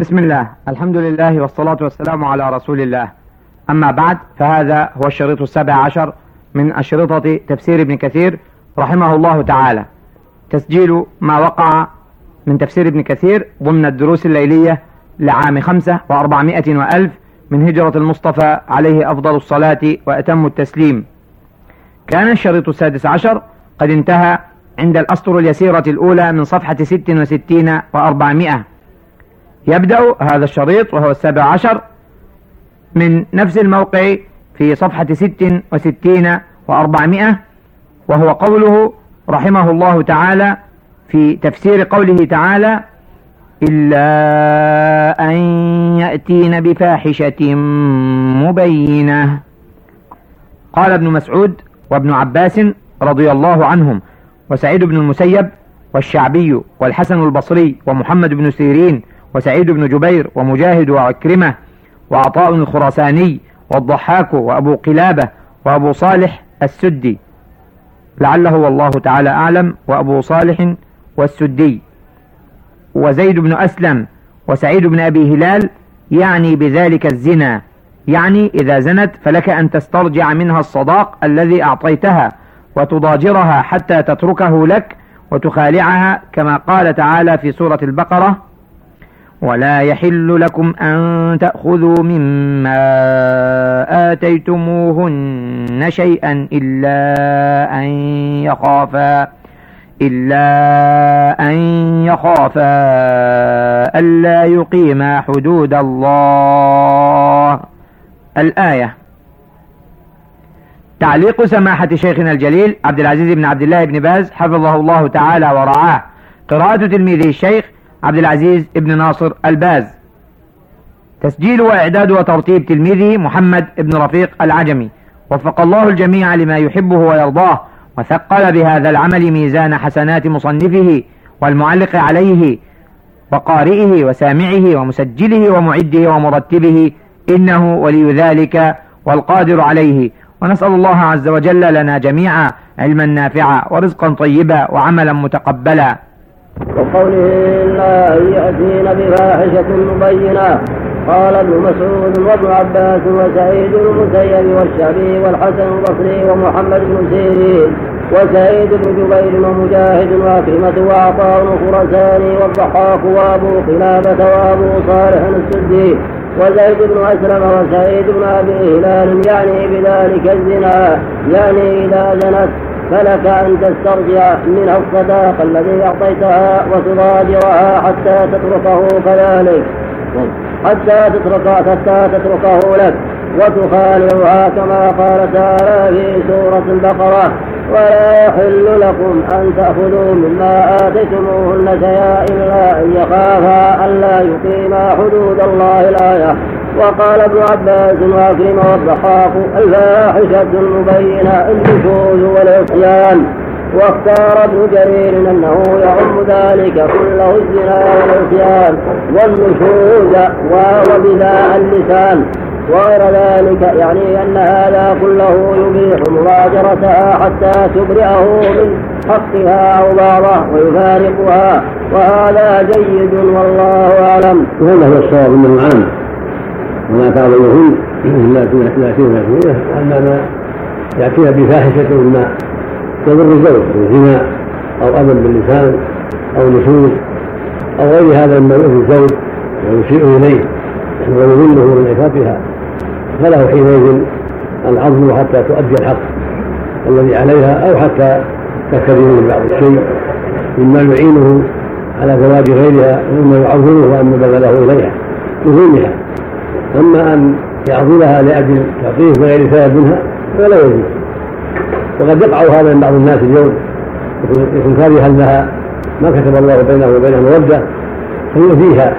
بسم الله. الحمد لله والصلاة والسلام على رسول الله. أما بعد فهذا هو الشريط السابع عشر من أشرطة تفسير ابن كثير رحمه الله تعالى. تسجيل ما وقع من تفسير ابن كثير ضمن الدروس الليلية لعام خمسة وأربعمائة وألف من هجرة المصطفى عليه أفضل الصلاة وأتم التسليم. كان الشريط السادس عشر قد انتهى عند الأسطر اليسيرة الأولى من صفحة ست وستين وأربعمائة. يبدأ هذا الشريط وهو السابع عشر من نفس الموقع في صفحة ست وستين وأربعمائة وهو قوله رحمه الله تعالى في تفسير قوله تعالى إلا أن يأتين بفاحشة مبينة قال ابن مسعود وابن عباس رضي الله عنهم وسعيد بن المسيب والشعبي والحسن البصري ومحمد بن سيرين وسعيد بن جبير ومجاهد وعكرمة وعطاء الخراساني والضحاك وأبو قلابة وأبو صالح السدي. لعله والله تعالى أعلم وأبو صالح والسدي. وزيد بن أسلم وسعيد بن أبي هلال يعني بذلك الزنا. يعني إذا زنت فلك أن تسترجع منها الصداق الذي أعطيتها وتضاجرها حتى تتركه لك وتخالعها كما قال تعالى في سورة البقرة ولا يحل لكم أن تأخذوا مما آتيتموهن شيئا إلا أن يخافا إلا أن يخافا ألا يقيما حدود الله. الآية. تعليق سماحة شيخنا الجليل عبد العزيز بن عبد الله بن باز حفظه الله تعالى ورعاه. قراءة تلميذه الشيخ عبد العزيز بن ناصر الباز. تسجيل وإعداد وترتيب تلميذه محمد بن رفيق العجمي. وفق الله الجميع لما يحبه ويرضاه وثقل بهذا العمل ميزان حسنات مصنفه والمعلق عليه وقارئه وسامعه ومسجله ومعده ومرتبه. إنه ولي ذلك والقادر عليه. ونسأل الله عز وجل لنا جميعا علما نافعا ورزقا طيبا وعملا متقبلا. وقوله لا يأتين بفاحشة مبينة قال ابن مسعود وابن عباس وسعيد بن المسيب والشعبي والحسن البصري ومحمد بن سيرين وسعيد بن جبير ومجاهد وأكرمة وعطاء الخرساني والضحاك وأبو قلابة وأبو صالح السدي وزيد بن أسلم وسعيد بن أبي هلال يعني بذلك الزنا يعني إذا زنت فلك أن تسترجع من الصداق الذي أعطيتها وتضاجرها حتى تتركه كذلك. حتى تترك حتى تتركه لك. وتخالعها كما قال تعالى في سورة البقرة ولا يحل لكم أن تأخذوا مما آتيتموهن شيئا إلا أن يخافا ألا يقيما حدود الله الآية. وقال ابن عباس وعكرمة والضحاك الفاحشة المبينة النشوز والعصيان. واختار ابن جرير أنه يعم ذلك كله الزنا والعصيان والنشوز وهو بذاء اللسان. وغير ذلك يعني أن هذا كله يبيح مغادرتها حتى تبرئه من حقها أو بعضه ويفارقها. وهذا جيد والله أعلم. وهذا هو الصواب انه عام وما تعظمهن لا فيهما فيه اما ما ياتيها بفاحشة مما يضر الزوج من زنا أو أذى باللسان أو نشوز أو غير هذا مما يؤذي الزوج ويسيء إليه ويذله من عفافها. فله حينئذ العظم حتى تؤدي الحق الذي عليها أو حتى تكتفي من بعض الشيء مما يعينه على زواج غيرها مما يعظمه ان بذله إليها بظلمها أما أن يعظمها لأجل تعطيه بغير سبب منها فلا يجوز وقد يقع هذا من بعض الناس اليوم يكون كارها لها؟ ما كتب الله بينه وبينها مودة؟ فيؤذيها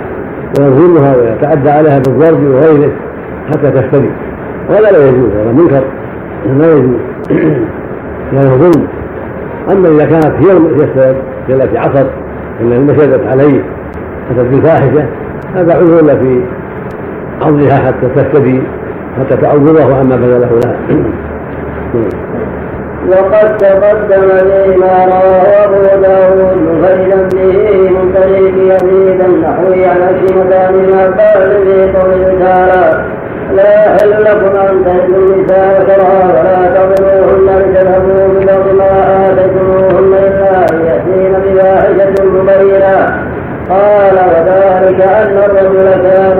ويظلمها ويتعدى عليها بالضرب وغيره حتى تفتري وهذا لا يجوز هذا منكر لا يجوز. لأنه ظلم. أما إذا كانت هي السبب هي التي عصت إن شدت عليه اتت بالفاحشة هذا عذر في عرضها حتى تفتدي حتى تعوضه عما بذله لها وقد تقدم لي ما رواه أبو داود فاذا به طريق يزيد النحوي عن عشرة بن عباس في قوله تعالى لا يحل لكم أن تهدوا النساء كرها ولا تضروهن لتذهبوا ببعض ما آتيتموهن إلا أن يأتين بفاحشة مبينة قال وذلك أن الرجل كان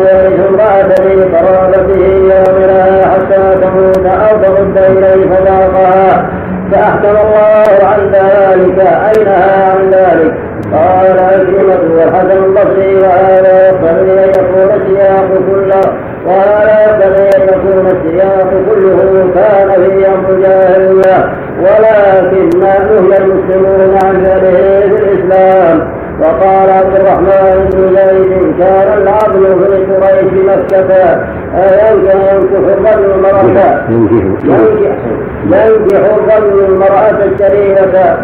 السياق كله يقتضي أن يكون السياق كله كان في أمر الجاهلية ولكن نهي المسلمون عن فعله في الإسلام وقال عبد الرحمن بن زيد كان العدل في قريش مكة ينكح الرجل المرأة؟ ينكح الرجل المرأة الشريفة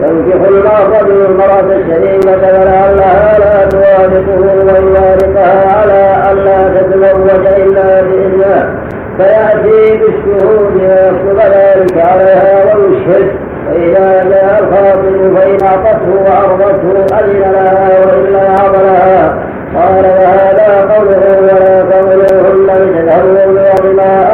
ينكح الرجل المرأة الشريفة ولعلها لا توافقه ويوافقها على ألا تتزوج إلا بإذنه. فيأتي بالشهود ويكتب ذلك عليها ويشهد. فإذا جاء الخاطب فإن أعطته وأرضته أذن لها وإلا عضلها قال وهذا قوله ولا تولوهن لتذهبوا بما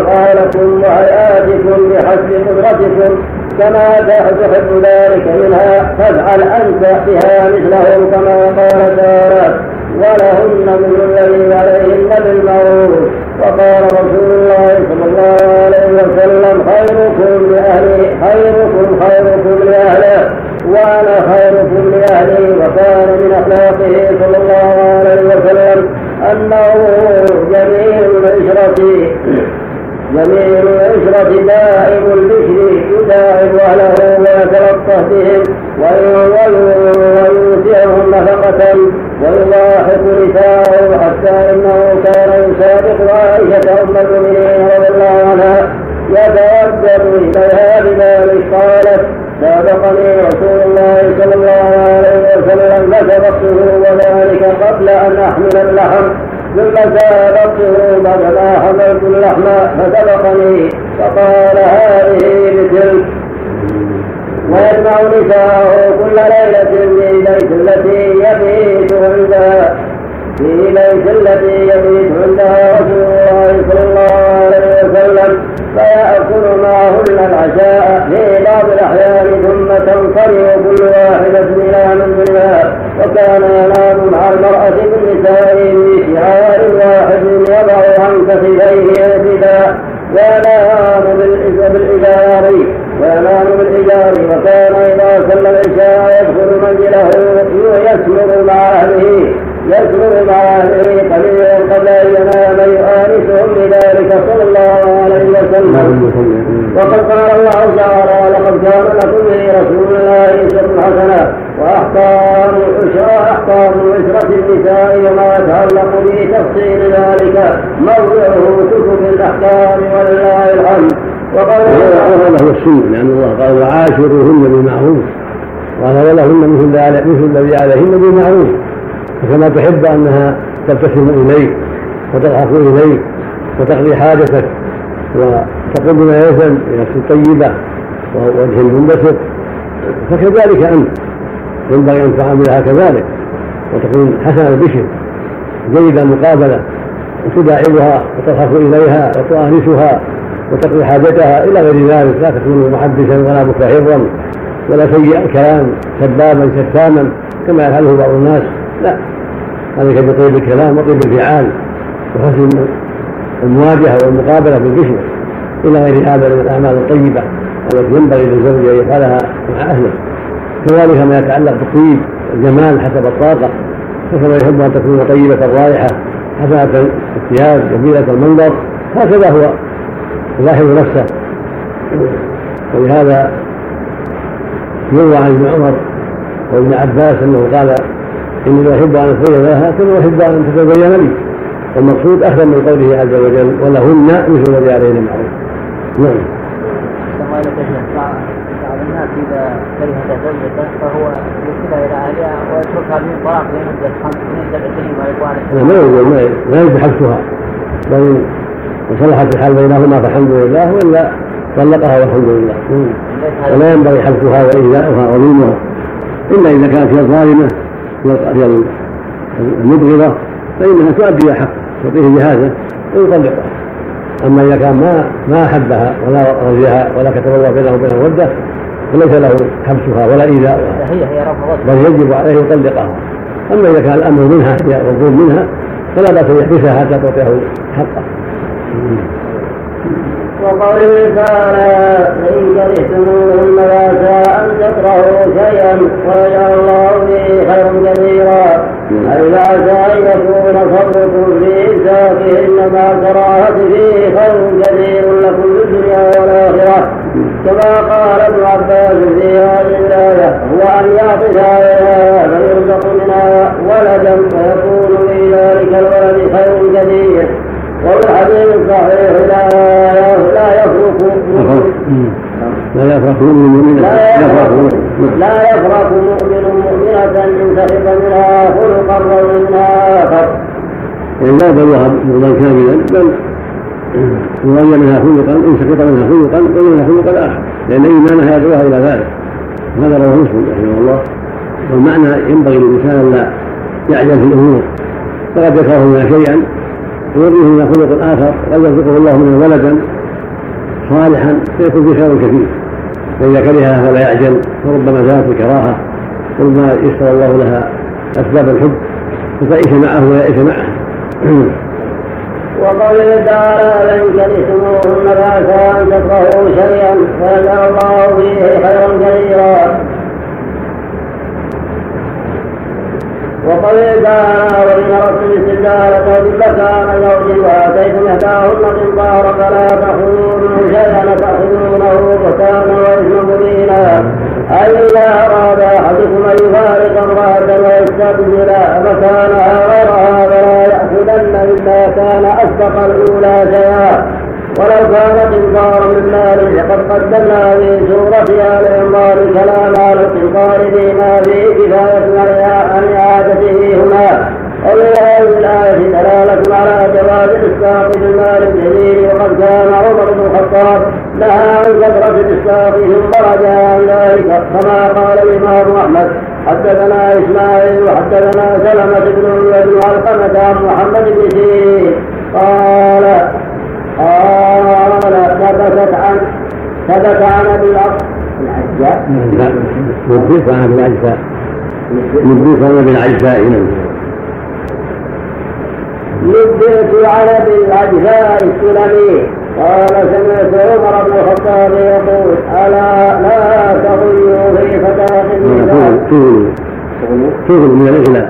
وقالكم وهيئاتكم بحسب قدرتكم كما تحب ذلك منها فافعل أنت بها مثله كما قال تعالى ولهن مثل الذي عليهن بالمعروف وقال رسول الله صلى الله عليه وسلم خيركم لاهله خيركم خيركم لأهله وأنا خيركم لأهلي وكان من أخلاقه صلى الله عليه وسلم أنه جميل العشره جميل العشرة دائم البشر يداعب أهله ويتلطف بهم ويوسعهم نفقة ويلاحق نساءه حتى إنه كان يسابق عائشة أم المؤمنين رضي الله عنها. يتودد إليها بذلك قالت سابقني رسول الله صلى الله عليه وسلم فسبقته وذلك قبل أن أحمل اللحم. ثم سابقته بعدما حملت اللحم فسبقني فقال هذه بتلك ويجمع نساءه كل ليلة في بيت التي يبيت عندها. في ليس التي يبيت عندها رسول الله صلى الله عليه وسلم. فيأكل معهن العشاء في بعض الأحيان ثم تنصرف كل واحدة إلى منزلها وكان ينام مع المرأة شعار واحد كتفيه اعتداء وينام بالإزار وينام بالإزار وكان إذا صلى العشاء يدخل منزله يسمر مع أهله يسمر مع أهله قليلا قبل أن ينام. يؤانسهم بذلك صلى الله عليه وسلم. وقد قال الله تعالى لقد كان لكم في رسول الله أسوة حسنة وأحكام أحكام عشرة النساء وما يتعلق بتفصيل ذلك موضعه كتب الأحكام ولله الحمد. وقال هذا هو السنة لأن الله قال وعاشروهن بالمعروف قال ولهن مثل مثل الذي عليهن بالمعروف فكما تحب أنها تبتسم إليك وتضحك إليك وتقضي حاجتك وتقول يلزم بنفس طيبة ووجه منبسط فكذلك أنت ينبغي أن تعاملها كذلك وتكون حسن البشر جيد المقابلة وتداعبها وتضحك إليها وتؤانسها وتقضي حاجتها. إلى غير ذلك لا تكون محدثا ولا متحرا ولا سيء الكلام سبابا شتاما كما يفعله بعض الناس. لا ذلك بطيب الكلام وطيب الفعال وحسن المواجهة والمقابلة بالبشر إلى غير هذا من الأعمال الطيبة التي ينبغي للزوج أن يفعلها مع أهله. كذلك ما يتعلق بالطيب الجمال حسب الطاقة فكما يحب أن تكون طيبة الرائحه حسنة الثياب جميلة المنظر هكذا هو. يلاحظ نفسه. ولهذا يروى عن ابن عمر وابن عباس أنه قال إني لا أحب أن اتزين لها كما أحب أن تتزين لي. والمقصود اخذ من قوله عز وجل ولهن مثل الذي عليهن المعروف نعم. الناس إذا كرهت زوجته فهو يرسلها إلى أهلها ويتركها من طلاق لمده خمس سنين لا ما يقول ما يجب حبسها. بل ان صلحت الحال بينهما فالحمد لله وإلا طلقها والحمد لله. ولا ينبغي حبسها وايذاؤها وظلمها. إلا إذا كانت هي الظالمة هي المبغضة. فانها تؤدي حق تعطيه بهذا ويطلقها أما إذا كان ما ما أحبها ولا رضيها ولا كتب الله بينه وبين الموده فليس له حبسها ولا رفضت بل يجب عليه يطلقها. أما إذا كان الأمر منها هي مطلوب منها فلا بأس أن يحبسها حتى تعطيه حقه. وقوله تعالى فإن كرهتموهن فعسى أن تكرهوا شيئا ويجعل الله به خيرا كثيرا. فعسى أن يكون صبركم في إمساكهن مع الكراهة فيه خير كثير لكم في الدنيا والآخرة كما قال ابن عباس في هذه الآية هو أن يعطف عليها فيرزق منها ولدا فيكون في ذلك الولد خير كثير والحديث الصحيح لا لا يفرق لا يفرق لا يفرق لا يفرق مؤمن مؤمنة إن سخط منها خلقا ومنها آخر. يعني لا بلغها بغضا كاملا بل يغير منها خلقا إن سقط منها خلقا ومنها خلقا اخر لأن إيمانها يدعوها إلى ذلك. هذا رواه مسلم رحمه الله. والمعنى ينبغي للإنسان أن لا يعجل في الأمور. فقد يكره منها شيئا. ويريه من خلق آخر قد يرزقه الله منه ولدا صالحا فيكون في خير كثير. فاذا كرهها فلا يعجل وربما زالت الكراهة. ثم يسر الله لها أسباب الحب. فتعيش معه ويعيش معه. وقوله تعالى فإن كرهتموهن فعسى أن تكرهوا شيئا فيجعل الله فيه خيرا كثيرا. وقوله تعالى وإن أردتم استبدال قوم مكان زوج وآتيتم إحداهن قنطارا فلا منه شيئا تأخذونه بهتانا وإثما مبينا. أي إذا أراد أحدكم أن يفارق امرأة ويستبدل مكانها غيرها فلا يأخذن مما كان أسبق الأولى شيئا. ولو كان قنطار من مال فقد قدمنا في سورة آل عمران الكلام على القنطار فيما فيه كفاية عن إعادته ومن هذه الآية دلالة على جواز الإسقاط بالمال الجليل وقد كان عمر بن الخطاب نهى عن كثرة الإسقاط ثم رجع عن ذلك كما قال الإمام أحمد حدثنا إسماعيل وحدثنا سلمة بن بن علقمة عن محمد بن سيرين. قال قال ثبتت عن ثبت عن أبي العاص لا. نبئت عن أبي العجفاء نبئت عن أبي العجفاء نبئت عن أبي السلمي. قال سمعت عمر بن الخطاب يقول ألا لا تغلوا في فتاه النساء تغل من الإغلاء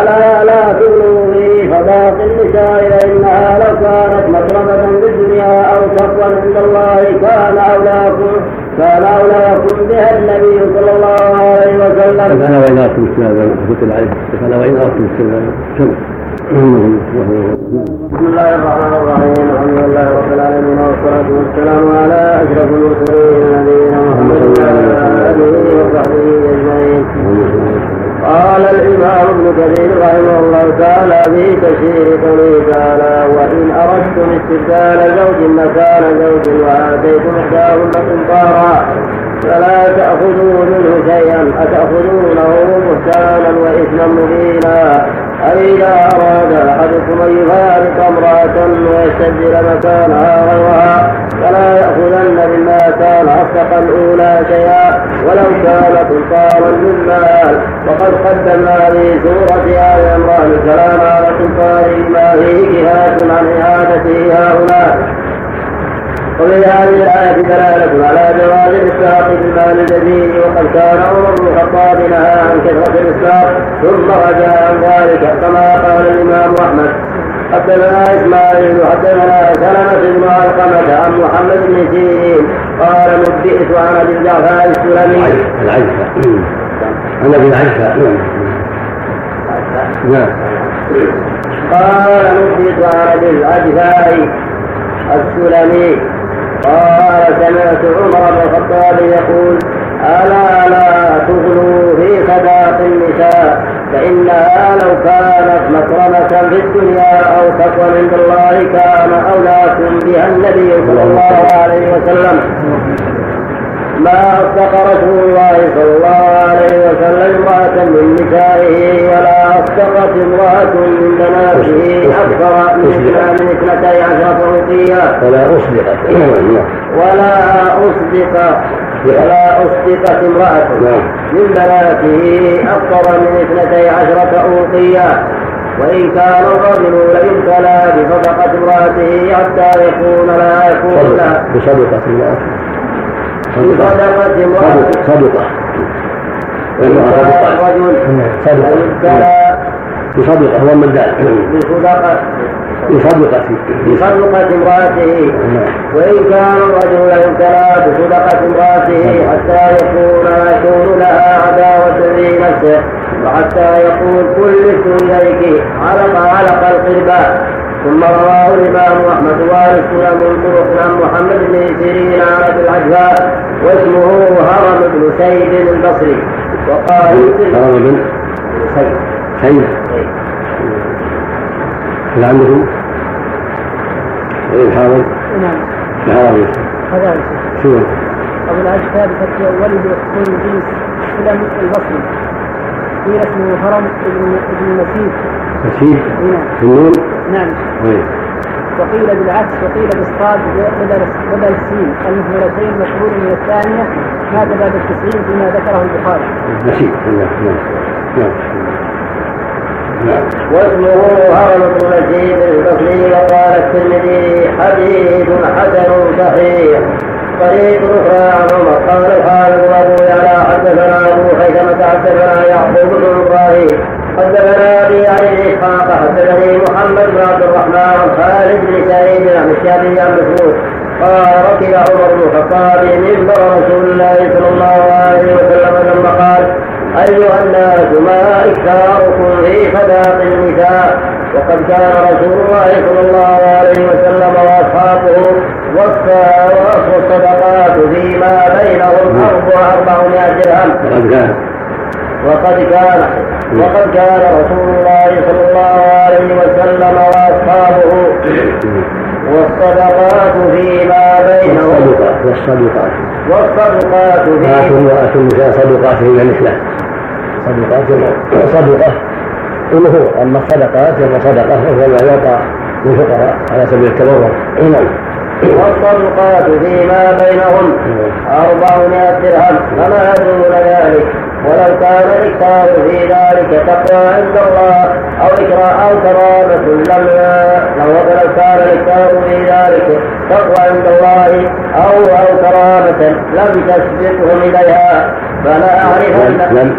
ألا لا تغلوا في فضاق النساء فإنها لو كانت مطربة بالدنيا أو تقوى عند الله كان أولاكم كان أولاكم بها النبي صلى الله عليه وسلم. فأنا وإن أردتم السلام قلت عليه فأنا وإن أردتم السلام بسم الله الرحمن الرحيم. الحمد لله رب العالمين والصلاة والسلام على أشرف المرسلين نبينا محمد وعلى آله وصحبه أجمعين. قال الإمام ابن كثير رحمه الله تعالى في تشريع قوله تعالى وإن أردتم استبدال زوج مكان زوج وآتيتم إحداهن قنطارا فلا تأخذوا منه شيئا أتأخذونه بهتانا وإثما مبينا. أي إذا أراد أحدكم أن يفارق امرأة ويستبدل مكانها غيرها فلا يأخذن مما كان أصدق الأولى شيئا. ولو كان قنطارا من وقد قدمنا في سورة آل عمران الكلام على قنطار ما فيه كفاية عن إعادته هؤلاء. وفي هذه الآية دلالة على جواز الإسراق في المال الجديد وقد كان عمر بن الخطاب نهى عن كثرة الإسراق ثم رجع عن ذلك كما قال الإمام أحمد. حدثنا إسماعيل حدثنا سلمة بن علقمة عن محمد بن سيرين قال نبئت عن أبي الجعفر السلمي. العجفة عن أبي العجفة نعم. قال نبئت عن أبي العجفاء السلمي. قال سمعت عمر بن الخطاب يقول ألا لا تغلوا في صداق النساء فإنها لو كانت مكرمة في الدنيا أو تقوى عند الله كان أولاكم بها النبي صلى الله عليه وسلم. ما أصدق رسول الله صلى الله عليه وسلم امرأة من نسائه ولا أصدقت امرأة من بناته أكثر من اثنتي عشرة أوقية ولا أصدقت ولا أصدق. ولا أصدقت امرأة نعم. من بناته أكثر من اثنتي عشرة أوقية وإن كان الرجل ليبتلى بصدقة امرأته حتى يكون لا يكون بصدقة امرأته. صدقة صدقة بصدقة هو من بصدقة بصدقة بصدقة امرأته وإن كان الرجل يبتلى بصدقة امرأته حتى يكون يكون لها عداوة في نفسه وحتى يقول كلفت إليك علق علق القربى ثم رواه الإمام أحمد طرق عن محمد بن سيرين عن أبي العجفاء واسمه هرم بن سيد البصري. وقال هرم بن سيد. سيد. هل عندكم؟ إيه حاضر؟ نعم. العربي كذلك شو؟ أبو العجفاء بفتح ولد يكون جنس البصري. قيل اسمه هرم ابن ابن مسيح مسيح نعم. نعم. إيه وقيل بالعكس وقيل بالصاد بدل بدل السين. المهملتين مشهور من الثانية. مات بعد التسعين فيما ذكره البخاري. مسيح نعم نعم نعم. واسمه هرم بن مسيد البصري وقال الترمذي حديث حسن صحيح. طريق أخرى عن عمر قال الحافظ ابو يعلى حدثنا ابو خيثمة حدثنا يعقوب بن إبراهيم حدثنا ابي عن اسحاق حدثني محمد بن عبد الرحمن خالد بن سعيد عن الشافعي عن مسعود قال ركب عمر بن الخطاب منبر رسول الله صلى الله عليه وسلم ثم قال أيها الناس ما إكثاركم في صداق النساء وقد كان رسول الله صلى الله عليه وسلم وأصحابه وصى الصدقات فيما بينهم أربع أربعمائة درهم وقد كان وقد كان وقد كان رسول الله صلى الله عليه وسلم وأصحابه والصدقات فيما بينهم والصدقات والصدقات والصدقات آتوا فيما وآتوا النساء صدقاتهن نحلة صدقات صدقة ومهور أما الصدقات فهي صدقة وهو ما يعطى للفقراء على سبيل التبرع نعم والصدقات فيما بينهم أربعمائة درهم فما دون ذلك؟ ولو كان الإكثار في ذلك تقوى عند الله أو إكرام أو كرامة لم لو كان الإكثار في ذلك تقوى عند الله أو أو كرامة لم تسبقهم إليها. فلا أعرفن لم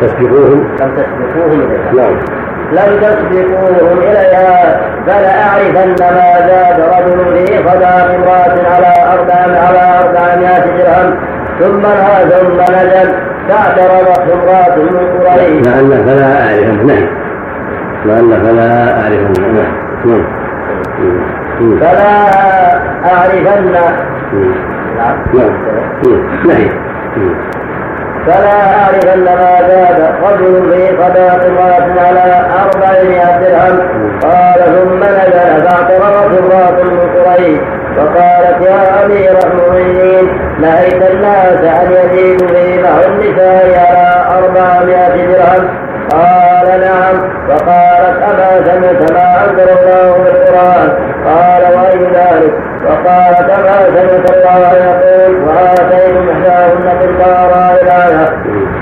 تسبقوهم؟ لم تسبقوهم إليها. نعم. لم تسبقوهم إليها فلأعرفن ما زاد رجل في صداق امرأة على أربع على أربعمائة درهم ثم ثم نزل فاعترضت امرأة من قريش لعل فلا أعرفن نهي لعل فلا أعرفن نعم نعم مم. فلا أعرفن. نعم. نعم. نهي مم. فلا أعرفن ما زاد. رجل في صداق امرأة على أربعمائة درهم قال ثم نزل فاعترضت امرأة من قريش. فقالت يا أمير المؤمنين نهيت الناس أن يزيدوا في بعض النساء على أربعمائة درهم. قال نعم. فقالت أما سمعت ما أنزل الله في القرآن؟ قال وأي ذلك؟ وقالت أما سمعت الله يقول وآتيتم إحداهن قنطارا الآية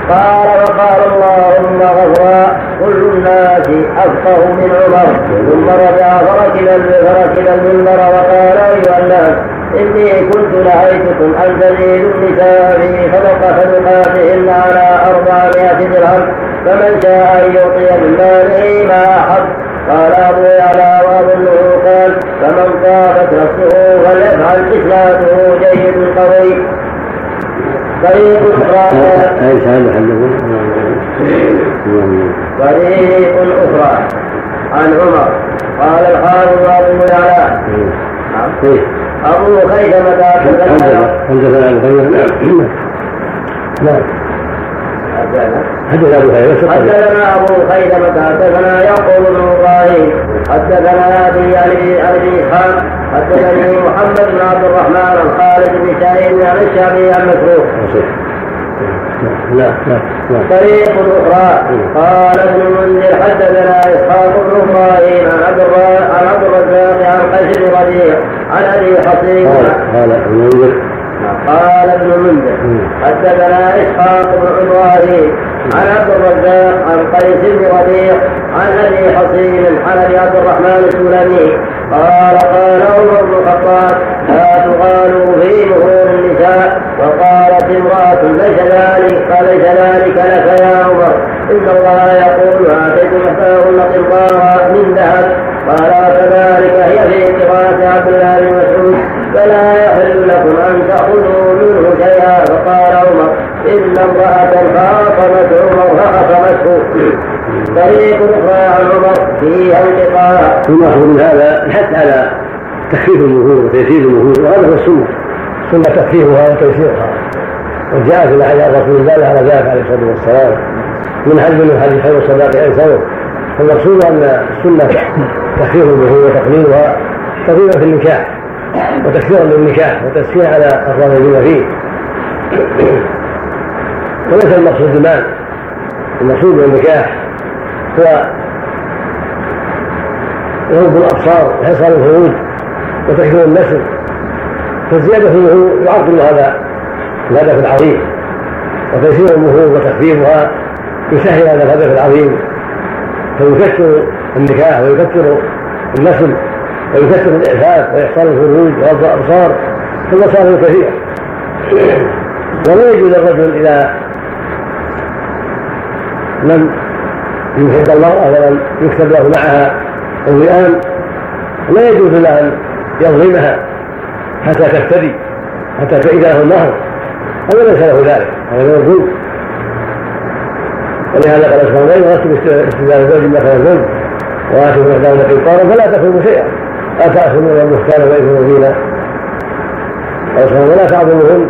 قال وقال اللهم غفرا كل الناس أفقه من عمر. ثم رجع فركب فركب المنبر وقال أيها الناس إني كنت نهيتكم أن تزيدوا النساء في صدقة صدقاتهن على أربعمائة درهم. فمن شاء أن يعطي من ماله ما أحب. قال أبو يعلى وأظنه قال فمن طابت نفسه فليفعل إسناده جيد قوي. طريق أخرى أي شهادة حدثنا نعم طريق أخرى عن عمر. قال الحافظ أبو يعلى. إيه. أبو خيثمة حدثنا نعم. حدثنا ابو خير حدثنا أبو خيثمة حدثنا يعقوب بن إبراهيم حدثنا أبي عن أبي إسحاق حدثني محمد بن عبد الرحمن عن خالد بن سعيد عن الشعبي عن مسروق. لا لا طريق أخرى قال ابن المنذر حدثنا إسحاق بن إبراهيم عن عبد عن عبد الرزاق عن قيس بن ربيع عن أبي حصين قال ابن المنذر قال ابن منذر حدثنا إسحاق بن إبراهيم عن عبد الرزاق عن قيس بن ربيع عن أبي حصين أبي عبد الرحمن السلمي قال قال عمر بن الخطاب لا تغالوا في مهور النساء وقالت امرأة ليس ذلك فليس ذلك لك يا عمر إن الله يقول آتيت إحداهن قنطارا تخفيف المهور وتيسير المهور وهذا هو السنة. السنة تخفيفها وتيسيرها وجاء في الحديث رسول الله على ذلك عليه الصلاة والسلام. من حد من حديث خير الصداق أيسره فالمقصود أن السنة تخفيف المهور وتقليلها تقليلا في النكاح. وتكثيرا للنكاح وتسكين على الراغبين فيه. وليس المقصود المال المقصود بالنكاح هو غض الأبصار وحصار الفروج وتكثير النسل فالزياده في يعطل هذا الهدف العظيم. وتيسير المهور وتخفيفها يسهل هذا الهدف العظيم. فيكثر النكاح ويكثر النسل ويكثر الإعفاف وإحصان الفروج وغض الأبصار. فالمصالح كثيرة ولا يجوز الرجل إذا لم يحب المرأة ولم يكتب له معها الوئام لا يجوز له أن يظلمها حتى تفتدي حتى تعيد له النهر. هذا ليس له ذلك هذا من الظلم ولهذا قال سبحانه وتعالى واتوا استدلال الزوج مثل الزوج واتوا احداهن قنطارا فلا تكونوا شيئا. أتأخذون البهتان وإثم مبينا قال ولا تعظموهن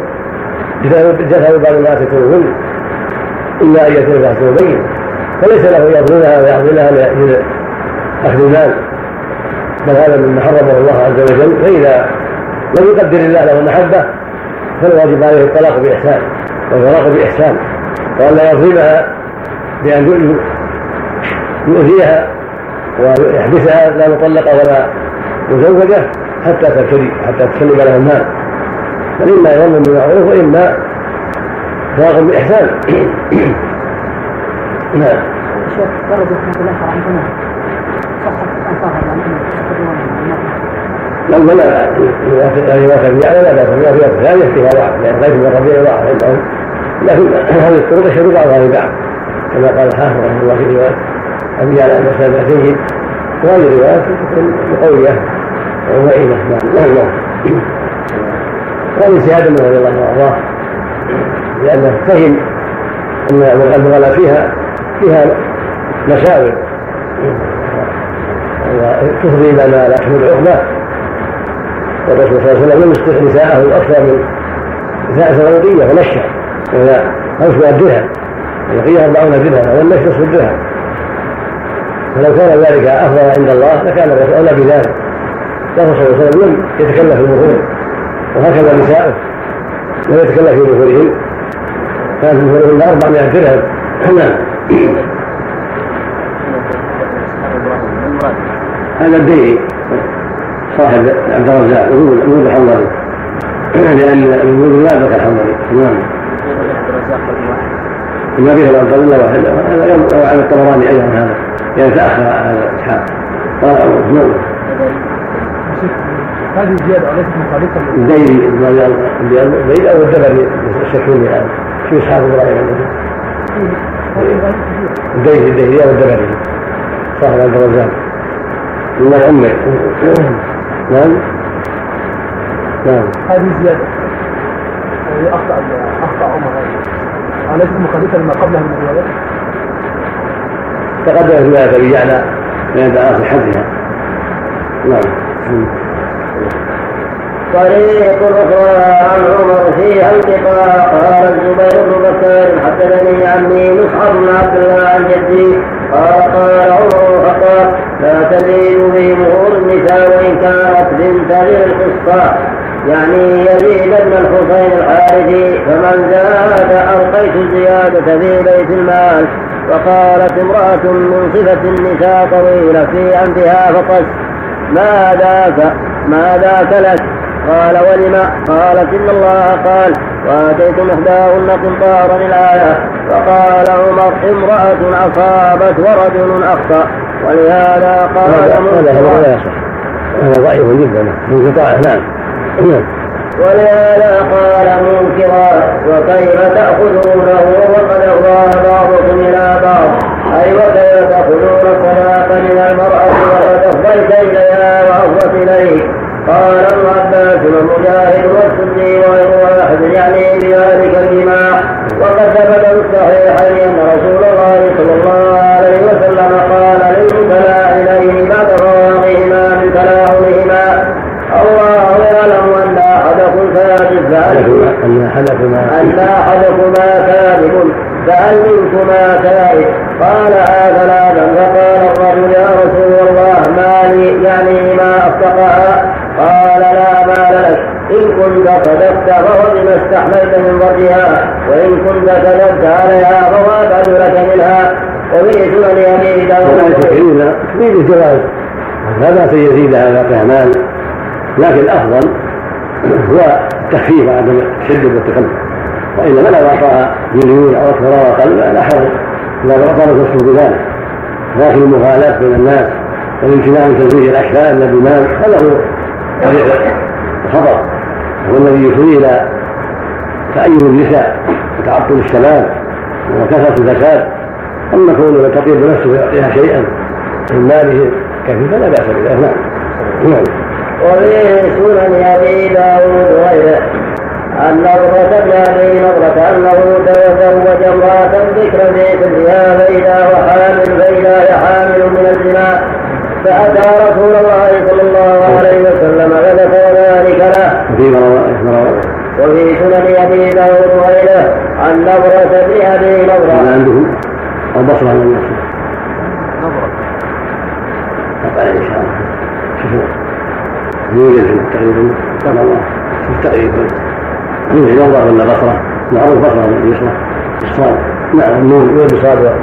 جثوا بعد ما تكونهن إلا أن يكون فحسن مبين فليس له يظلمها ويعظمها لأجل أخذ المال. بل هذا مما حرمه الله عز وجل. فإذا لم يقدر الله له المحبة فالواجب عليه الطلاق بإحسان والفراق بإحسان وأن لا يظلمها بأن يؤذيها ويحبسها لا مطلقة ولا مزوجة حتى تبتدي حتى تسلم له المال. فإما يظلم بمعروف وإما فراغ بإحسان. نعم. شيخ درجة الأنصار لو بلغ كان يعلم لا باس بها في الثانية فيها ضعف لأن غير من الربيع ضعف عندهم لكن هذه الطرق يشهد بعضها لبعض كما قال الحافظ رحمه الله في رواية أبي على مسابقتيه وهذه الروايات تكون قوية ومعينة. نعم نعم وهذه شهادة من رضي الله عنه. لأنه فهم أن الغلا فيها فيها مساوئ وتفضي إلى ما لا تحمل عقبة. والرسول صلى الله عليه وسلم لم يستطع نساءه أكثر من نساء سعودية ونشأ. وهي خمسمائة درهم البقية أربعون درهم هذا النشر نصف الدرهم. فلو كان ذلك أفضل عند الله لكان الرسول أولى بذلك. الرسول صلى الله عليه وسلم لم يتكلف في البخور وهكذا نساؤه. لم يتكلف في بخورهم كان في بخورهن 400 درهم. نعم هذا الديعي صاحب عبد الرزاق يقول الحنظلي لأن يقول لا ذكر الحنظلي نعم. ما فيه عبد الله واحد. هذا عن الطبراني أيضا هذا. يعني تأخر هذا إسحاق قال نعم هذه الزيادة أليست مخالفة الديري الديري أو الدبري الشكوني الآن في إسحاق إبراهيم؟ الديري الديري أو الدبري صاحب عبد الرزاق. من الأمة نعم. نعم. هذه زيادة. أخطأ أخطأ عمر أليست مخالفة لما قبلها من الروايات؟ تقدم في أبي يعلى من في حدها نعم. طريق أخرى عن عمر فيها التقاء قال الزبير بن بكر حدثني عمي مصعب بن عبد الله عن جدي قال قال عمر الخطاب لا تزيد في النساء وإن كانت بنت القصة يعني يزيد بن الحسين الحارثي فمن زاد ألقيت الزيادة في بيت المال وقالت امرأة من صفة النساء طويلة في أنفها فقس ما ذاك ما لك قال ولم؟ قالت إن الله قال وآتيتم إحداهن قنطارا الآية. فقال عمر امرأة أصابت ورجل أخطأ. ولهذا قال هذا هذا هذا ضعيف جدا. انقطاع نعم. ولهذا قال منكرا وكيف تأخذونه وقد أفضى بعضكم إلى بعض؟ أي وكيف تأخذون الصلاة من المرأة وقد أفضيت إليها وأفضت إليك؟ قال ابن عباس ومجاهد والسدي وغير واحد يعني بذلك الجماع وقد ثبت في الصحيحين أن رسول الله صلى الله عليه وسلم قال للمتلاعنين بعد فراغهما من تلاعنهما الله يعلم ان احدكم كاذب ان احدكما ان احدكما كاذب فهل منكما كائن قال ثلاثا فقال الرجل يا رسول الله ما لي يعني ما اصدقها قال لا مال لك إن كنت صدقت فهو بما استحملت من وجهها كذبت عليها أبعد لك منها وفي سنن أبي داود تفيد الجواز لا بأس يزيد على كمال لكن الأفضل هو التخفيف عدم التشدد والتكلف وإنما لو أعطاها مليون أو أكثر أو أقل لا حرج إذا طلبت الرسول بذلك لكن المغالاة بين الناس والامتناع من تزويج الأشياء إلا بمال فله طريق الخطر هو الذي يفضي إلى تأيد النساء وتعطل الشباب وكثرة الفساد أما كونه يتطيب بنفسه ويعطيها شيئا من ماله كثير فلا بأس بذلك. نعم. نعم. وفي سنن أبي داود وغيره أن نظرة ابن نظرة أنه تزوج امرأة ذكر في سرها فإذا هو حامل فإذا هي حامل من الزنا. فأتى رسول الله صلى الله عليه وسلم فذكر ذلك له. وفي سنن أبي داود وغيره عن نظرة ابن أبي نظرة. عنده البصرة عن النصر. نظرة. إن شاء الله. شوفوا. يوجد في التقريب الله. في التقريب يوجد نظرة ولا بصرة. معروف بصرة اليسرى. الصاد. نعم. النون والبصار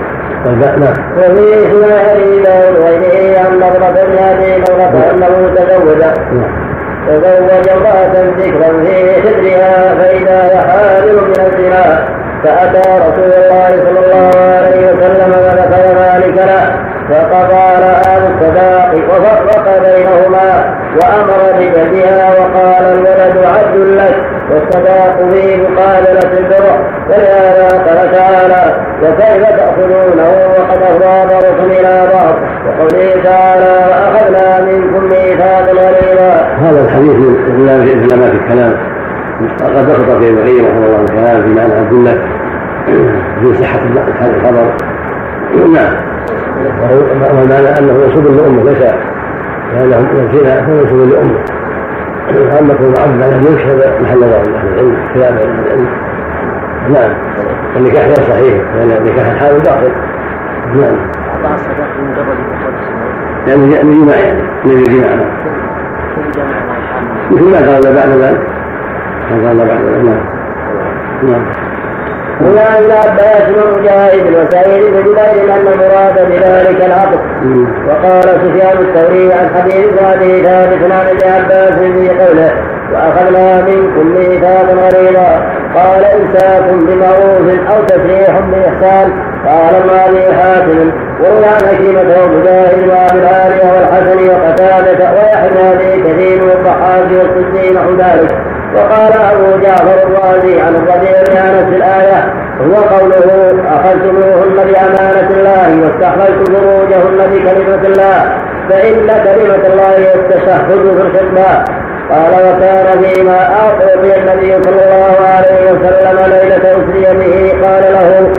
والباء. نعم. وفي إسماعيل وغيره عن نظرة بن أبي نظرة أنه تزوج. نعم. تزوج امرأة ذكرا في صدرها فإذا هي حامل من الزنا فأتى رسول الله صلى الله عليه وسلم وذكر ذلك له فقضى لها بالصداق وفرق بينهما وأمر بجدها وقال الولد عبد لك والصداق في مقابلة البر ولهذا قال تعالى وكيف تأخذونه وقد أفضى بعضكم إلى بعض وقوله تعالى هذا الحديث من علامات الكلام قد ذكر في ابن رحمه الله الكلام في معنى عبد الله في صحة هذا الخبر. نعم. وهو معنى أنه ينسب لأمه ليس لأنه ينسينا فهو ينسب لأمه. أما كون عبد على الملك هذا محل نظر أهل العلم خلاف أهل العلم. نعم. النكاح غير صحيح لأن النكاح الحال باطل. نعم. يعني يعني جماع يعني من الجماع مثل ما قال بعد ذلك؟ ما قال بعد ذلك. نعم. نعم. وعن ابن عباس ومجاهد وسعيد بن جبير أن المراد بذلك العقد. وقال سفيان الثوري عن حديث ابي ثابت عن ابن عباس في قوله واخذنا منكم ميثاقا غليظا قال إمساك بمعروف أو تسريح بإحسان. قال ابن ابي حاتم وروي عن حكيمة ومجاهد وأبي العالية والحسن وقتادة ويحيى به كثير والضحاك والسدي نحو ذلك. وقال أبو جعفر الرازي عن الربيع بن أنس الآية. هو قوله أخذتموهن بأمانة الله واستحللتم فروجهن بكلمة الله. فإن كلمة الله هي التشهد في الخطبة قال وكان فيما أعطي النبي صلى الله عليه وسلم ليلة أسري به قال له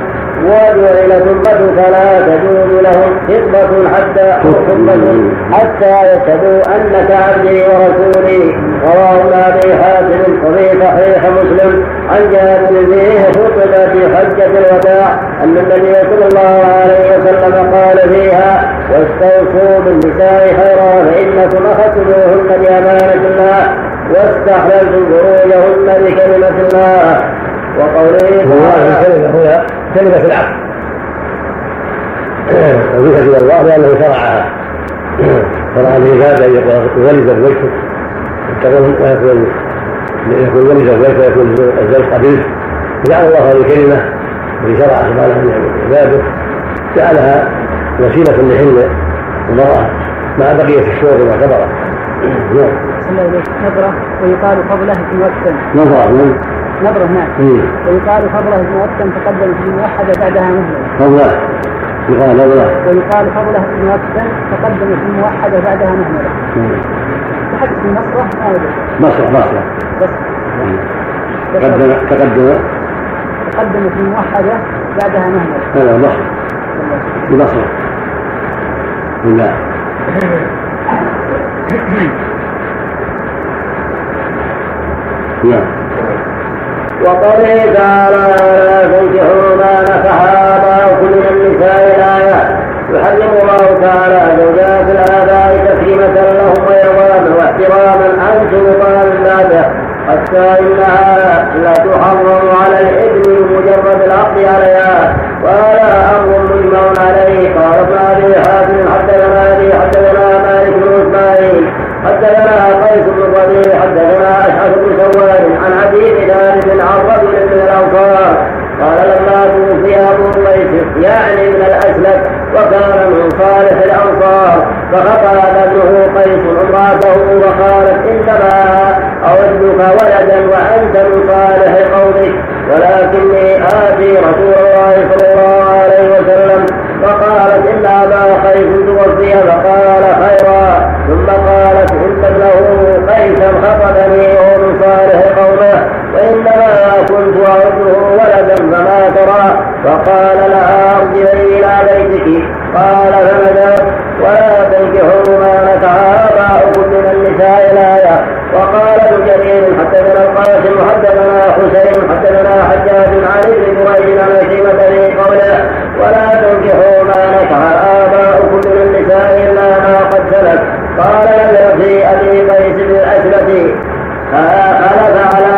ثمة فلا تجوز لهم خطبة حتى خطبة حتى يشهدوا أنك عبدي ورسولي. رواه أبي حاتم وفي صحيح مسلم عن جابر فيه خطبة حجة الوداع أن النبي صلى الله عليه وسلم قال فيها واستوصوا بالنساء خيرا فإنكم أخذتموهن بأمانة الله واستحللتم فروجهن بكلمة الله. وقوله الكلمة هنا كلمة العقد وذكر الله لأنه شرعها شرع العباد أن يولد الوجه ويكون يكون ولد الوجه ويكون الزوج قبيل جعل الله هذه الكلمة التي شرع سبحانه من عباده جعلها وسيلة لحلم المرأة مع بقية الشهور المعتبرة نعم. نظرة ويقال فضله موسم نظرة نعم نظرة نعم ويقال فضله موسم تقدم في الموحدة بعدها مهلة يقال فضله ويقال فضله موسم تقدم في الموحدة بعدها مهلة تحدث في مصرة ما مصرة مصرة بس. تقدم تقدم. تقدم في الموحدة بعدها مهلة هذا مصر. بمصر لا. نعم وقوله تعالى لا تنكحوا واحتراما أن تبطل البادة حتى إنها لا تحرم على الابن مجرد العقد عليها. وهذا أمر مجمع عليه. قال ابن أبي حاتم حدثنا أبي حدثنا مالك بن إسماعيل حدثنا قيس بن الربيع حدثنا أشعث بن سواد عن عبيد ثابت عن رجل من الأنصار. قال لما توفي أبو قيس يعني من الاسلم وكان من صالح الأنصار فخطب ابنه قيس وقالت إنما اودك ولدا وأنت من صالح ولكني آتي رسول الله صلى الله عليه وسلم. فقالت إن أبا قيس توفي فقال خيرا. ثم قالت إن ابنه قيسا خطبني وهو من صالح قومه وإنما كنت اعده ولدا فما ترى. فقال لها أرجعي إلى بيتك. قال حدثنا القاسم حدثنا حسين حدثنا حجاج عن ابن بريد عن في قوله ولا تنكحوا ما نكح آباؤكم من النساء إلا ما قد سلف. قال نزل في أبي قيس بن الاسود خلف على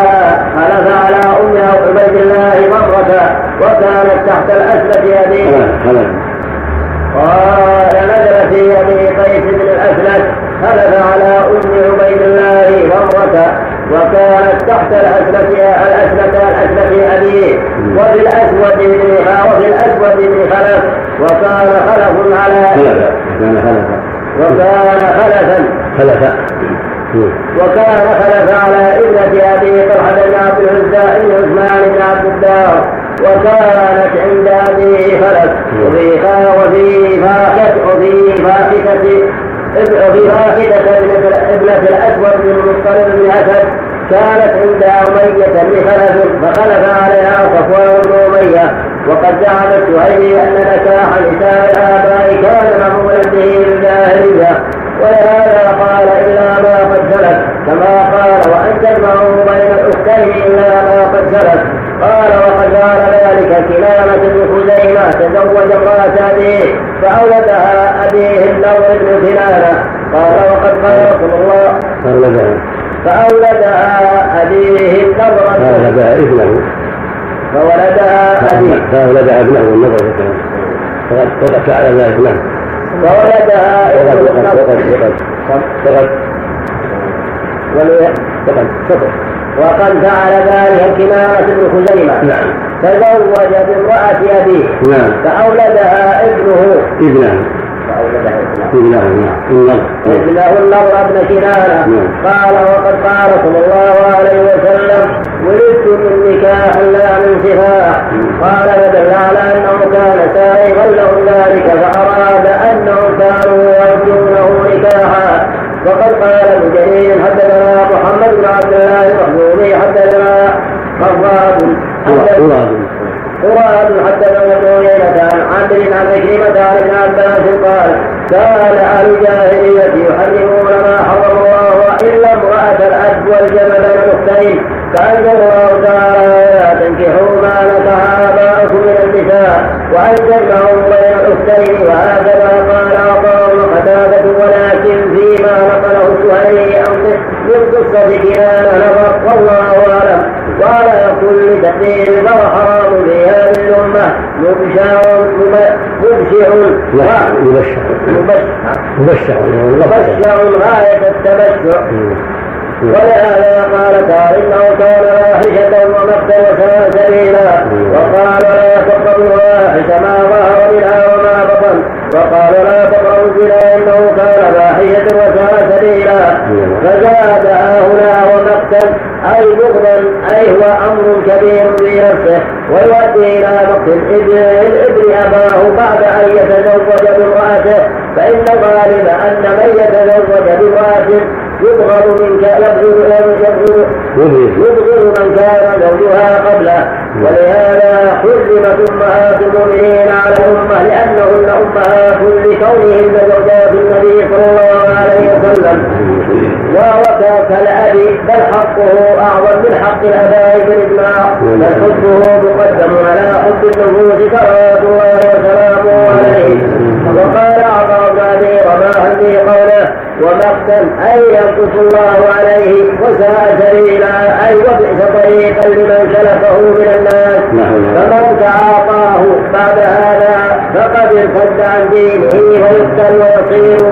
خلف على أم عبيد الله مرة وكانت تحت الاسود أبي قال نزل في أبي قيس بن الاسود خلف على ام عبيد الله مرة وكانت تحت الأسلة الأسلة الأسلة أبيه وفي الأسود بن وفي الأسود بن خلف وكان خلف على كان خلفا وكان خلفا. خلفا. وكان خلف على ابنة أبي طلحة بن عبد العزى بن عثمان بن عبد الدار. وكانت عند أبيه خلف. وفي وفي فاكهة وفي فاكهة وفي فاكهة ابنة الأسود بن المطلب بن أسد. كانت عند أمية بن خلف فخلف عليها صفوان بن أمية. وقد زعمت سهيل أن نكاح نساء الآباء كان معمولا به الجاهلية. ولهذا قال إلا ما قد سلف كما قال وأن تجمعوا بين الأختين إلا ما قد سلف. قال وقد قال ذلك كلامة بن خزيمة تزوج امرأة أبيه فأولدها أبيه النور بن كنانة قال وقد قال رسول الله. فأولدها أبيه النضر فأولدها ابنه. فولدها أبيه. فأولدها ابنه النضر فقد فقد فعل ذلك نعم فولدها ابنه فقد فقد فقد فقد وقد فعل ذلك كنانة بن خزيمة. نعم. تزوج بامرأة أبيه. نعم. فأولدها ابنه. ابنه. ابنه نعم. النضر بن كنانة قال وقد قال صلى الله عليه وسلم ولدت من نكاح لا من سفاح قال فدل على أنه كان سائغا له ذلك فأراد أنهم كانوا يرجونه نكاحا. وقد قال ابن جرير حدثنا محمد بن عبد الله المخزومي حدثنا خراب مراد حدثنا ابن عكرمة عن ابن عباس قال كان أهل الجاهلية يحرمون ما حرم الله إلا امرأة العبد والجمل بين الأختين فأنزل الله تعالى لا تنكحوا ما نكح آباؤكم من النساء وأن تجمعوا بين الأختين وهكذا قال عطاء وقتادة ولكن فيما نقله السهيلي من قصة كنان نظر والله أعلم قال يقول فهو حرام الأمة مبشع مبشع مبشع مبشع مبشع غاية التبشع ولهذا قال إنه كان فاحشة ومقتا وساء سبيلا. وقال لا تقربوا الفاحش ما ظهر منها وما بطن. وقال لا تقربوا الزنا إنه كان فاحشة وساء سبيلا. فزاد هنا ومقتا أي بغضا اي هو أمر كبير في نفسه ويؤدي إلى مقت الابن أباه بعد أن يتزوج بامرأته فإن الغالب أن من يتزوج بامرأته يبغض من كان يبغض من كان زوجها قبله ولهذا حرمت امهات المؤمنين على الامه لانهن امهات لكونهن زوجات النبي صلى الله عليه وسلم وهو كالاب بل حقه اعظم من حق الاباء بالاجماع بل حبه مقدم على حب النفوس صلوات الله وسلامه عليه وقال اعطى بن ابي رباح في قوله ومقتا اي ينقص الله عليه وساء سبيلا أي وبئس طريقا لمن سلفه من الناس. فمن تعاطاه بعد هذا فقد ارتد عن دينه ويقتل ويصير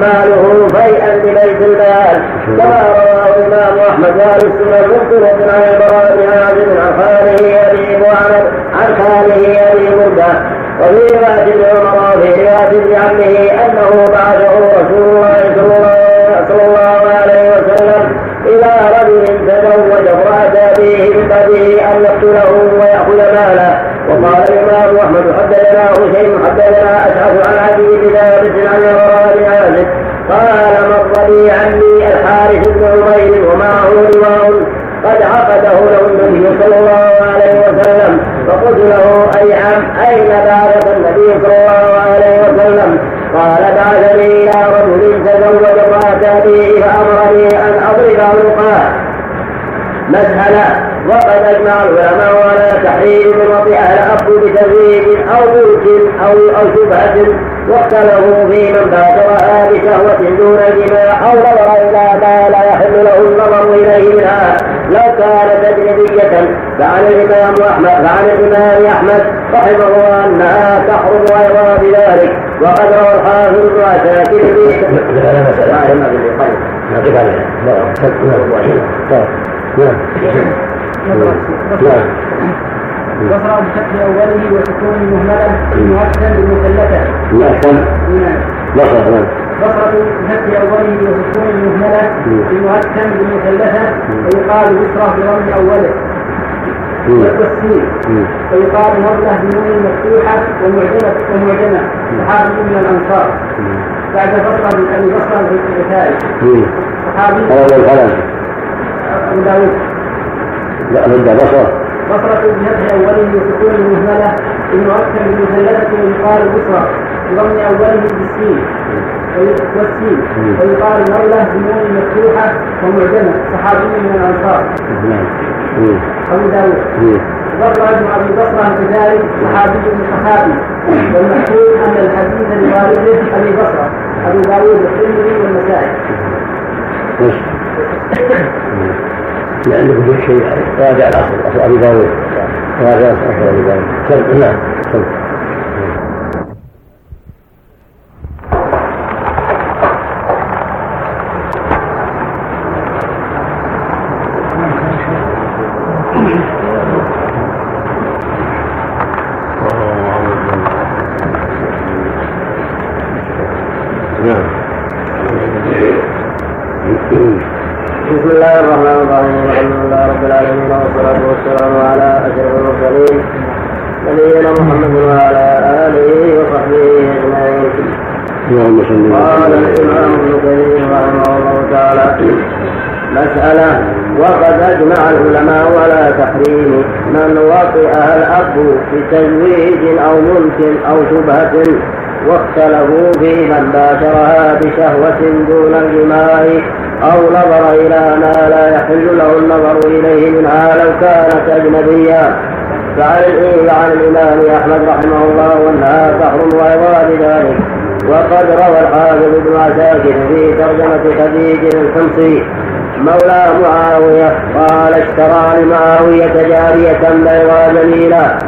ماله فيئا لبيت المال. كما رواه الإمام أحمد وأهل السنة مخبرة عن البراء بن عازب عن خاله أبي معبد عن خاله أبي مردة. وفي رواية عمر وفي رواية عمه أنه بعثه رسول الله صلى الله عليه وسلم إلى رجل تزوج امرأة أبيه من بعده أن يقتله ويأخذ ماله وقال الإمام أحمد حدثنا حسين حدثنا مسألة وقد أجمع العلماء على تحريم من أهل أخذ بتزويج أو ملك أو أو شبهة واختلفوا في من بادرها بشهوة دون الجماع أو نظر إلى ما لا يحل له النظر إليه منها لو كانت أجنبية فعن الإمام أحمد فعن الإمام أحمد رحمه أنها تحرم أيضا بذلك وقد روى الحافظ بن عساكر في وصل بفتح اوله وسكون مهملة مؤكدا بالمثلثه. مؤكد بصر نعم. بصرة بفتح اوله وسكون مهملة بمؤكد بالمثلثه ويقال بصره بضم أوله. والسين ويقال مرة بنون مفتوحة ومعجمة ومعجمة. صحابي من الأنصار. بعد بصرة من أبي بصرة في القتال صحابي أبو داوود لا بد بصرة. بصرة بفتح أوله وسكون المهملة المؤكد بالمثلثة ويقال بصرة. بضم أوله بالسين. والسين. ويقال مرة بنون مفتوحة ومعجمة صحابي من الأنصار. أبو داود. بصرة بن أبي بصرة كذلك صحابي من صحابي. والمحفوظ أن الحديث لوالده أبي بصرة. أبو داود والترمذي والنسائي. لأنه في شيء راجع الأصل أصل أبي داود. راجع أصل أبي داود. نعم. ملك أو شبهة واختلفوا في من باشرها بشهوة دون الجماع أو نظر إلى ما لا يحل له النظر إليه منها لو كانت أجنبيا فعن عن الإمام أحمد رحمه الله أنها تحرم وعظام ذلك. وقد روى الحافظ ابن عساكر في ترجمة خديج الحمصي مولى معاوية قال اشترى لمعاوية جارية بيضاء جميلة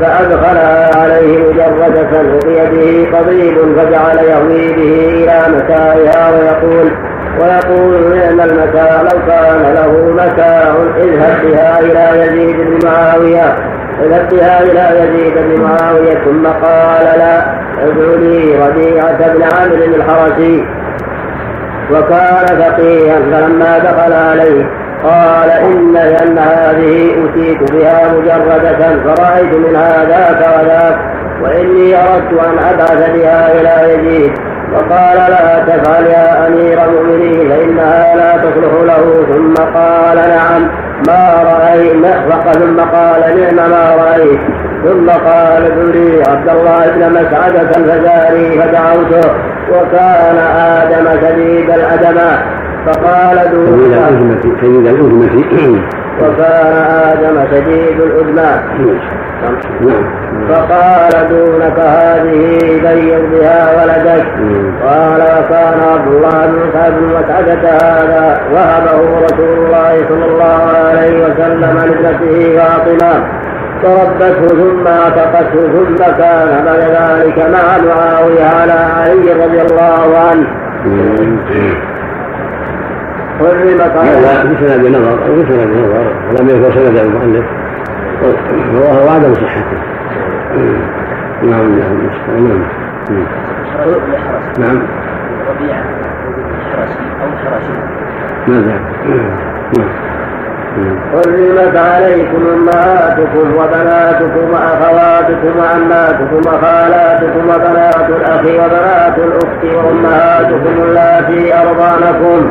فأدخلها عليه مجردة بيده قضيب فجعل يهوي به إلى متاعها ويقول ويقول نعم المتاع لو كان له متاع اذهب بها إلى يزيد بن معاوية. اذهب بها إلى يزيد بن معاوية ثم قال لا ادعو لي ربيعة بن عامر الحرسي. وكان فقيها فلما دخل عليه قال إن لأن هذه أتيت بها مجردة فرأيت منها ذاك وذاك وإني أردت أن أبعث بها إلى يزيد. وقال لا تفعل يا أمير المؤمنين فإنها لا تصلح له. ثم قال نعم ما رأيت ثم قال نعم ما رأيت. ثم قال ابن عبد الله بن مسعدة الفزاري فدعوته. وكان آدم شديد الأدماء فقال دون شديد وكان آدم شديد الأدماء فقال دونك هذه بين بها ولدك. قال وكان عبد الله بن بن مسعدة هذا. وهبه رسول الله صلى الله عليه وسلم لابنته فاطمة. فربته ثم اعتقته ثم كان بعد ذلك مع معاوية على علي رضي الله عنه. حرمت هذا بسند نظر أو بسند نظر ولم يذكر سند المؤلف وهو عدم صحته. نعم نعم نعم. نعم. ربيعة أو حرسي ماذا؟ نعم. حرمت عليكم أمهاتكم وبناتكم وأخواتكم وعماتكم وخالاتكم وبنات الأخ وبنات الأخت وأمهاتكم اللاتي أرضانكم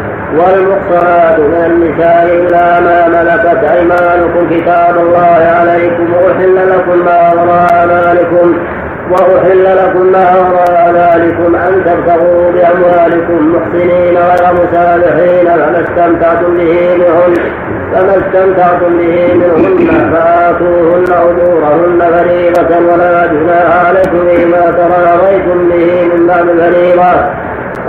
والمحصنات من النساء إلا ما ملكت أيمانكم كتاب الله عليكم وأحل لكم ما وراء ذلكم وأحل لكم ما وراء ذلكم أن تبتغوا بأموالكم محسنين غير مسامحين فما استمتعتم به منهن فما استمتعتم به منهن فآتوهن أجورهن فريضة ولا جناح عليكم فيما تراضيتم به من بعد الفريضة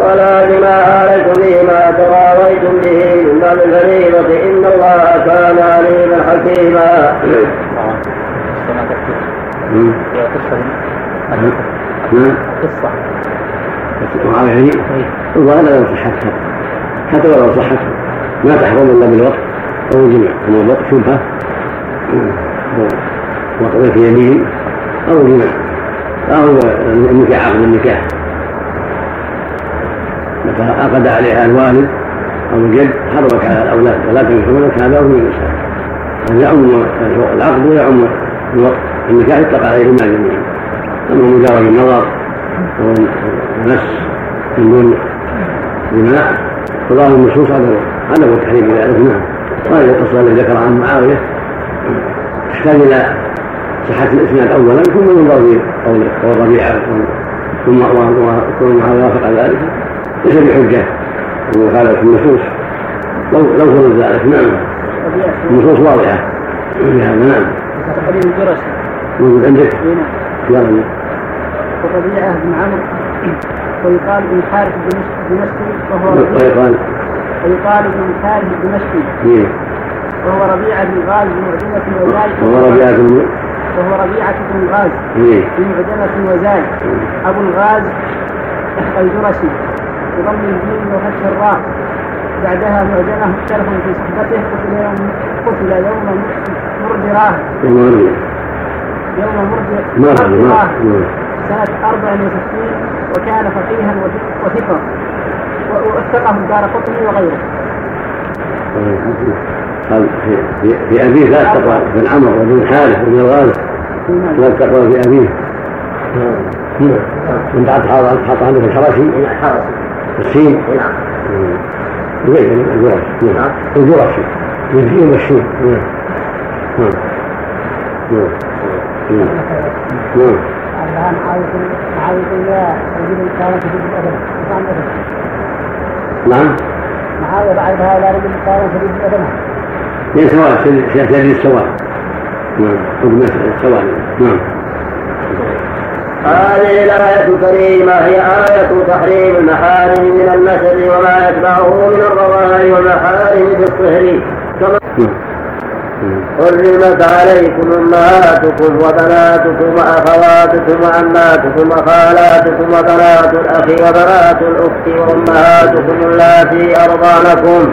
ولا جناح عليكم فيما تراضيتم به من بعد الفريضة إن الله كان عليما حكيما. قصة لو صحتها حتى ولو صحت ما تحرم إلا بالوقت. أو الجمع كما الوقت شبهه وقضية يمين أو الجماع أو النكاح عقد النكاح. عقد عليها الوالد أو الجد حرمت على الاولاد ولا تنكحون هذا من النساء يعم العقد ويعم الوقت النكاح يطلق عليهما جميعا اما مجرد النظر والمس من دون جماع فظاهر النصوص عدم عدم التحريم ذلك نعم وهذه القصة التي ذكر عن معاويه تحتاج إلى صحة الإسناد أولا ثم ينظر في قول الربيعة ثم وكون معاوية وافق ذلك ليس بحجة وخالف النصوص. لو لو فرض ذلك نعم. النصوص واضحة. في هذا نعم. موجود عندك؟ نعم. وربيعة بن عمرو. ويقال ابن حارث الدمشقي وهو ويقال ويقال ابن الحارث الدمشقي إيه. وهو ربيعة بن غاز بمعجمة وزاي وهو ربيعة بن وهو ربيعة بن غاز إيه. بمعجمة وزاي أبو الغاز الجرشي بضم الجيم وفتح الراء. بعدها معجمة مختلف في صحبته قتل يوم قتل يوم مردراه يوم الله سنة 64 وكان فقيها وث- وثقة. ووثقه الدار قطني وغيره. قال في في, في أبيه لا تقوى بن عمرو وبن حارث وبن الغالب. لا تقوى في أبيه. نعم. من بعد حاط عندك الحرشي حرس السين نعم غير الجرشي نعم. الجرشي والجيم والشين نعم. نعم. نعم. نعم. نعم. عايز رجل كان في الأدب عن أدب نعم. معاوية بعد هذا رجل كان في الأدب هي سواء السواء نعم. مسألة سواء. نعم. هذه الآية الكريمة هي آية تحريم المحارم من النسب وما يتبعه من الرضاع والمحارم بالصهر كما. حرمت عليكم أمهاتكم وبناتكم وأخواتكم وعماتكم وخالاتكم وبنات الأخ وبنات الأخت وأمهاتكم اللاتي أرضانكم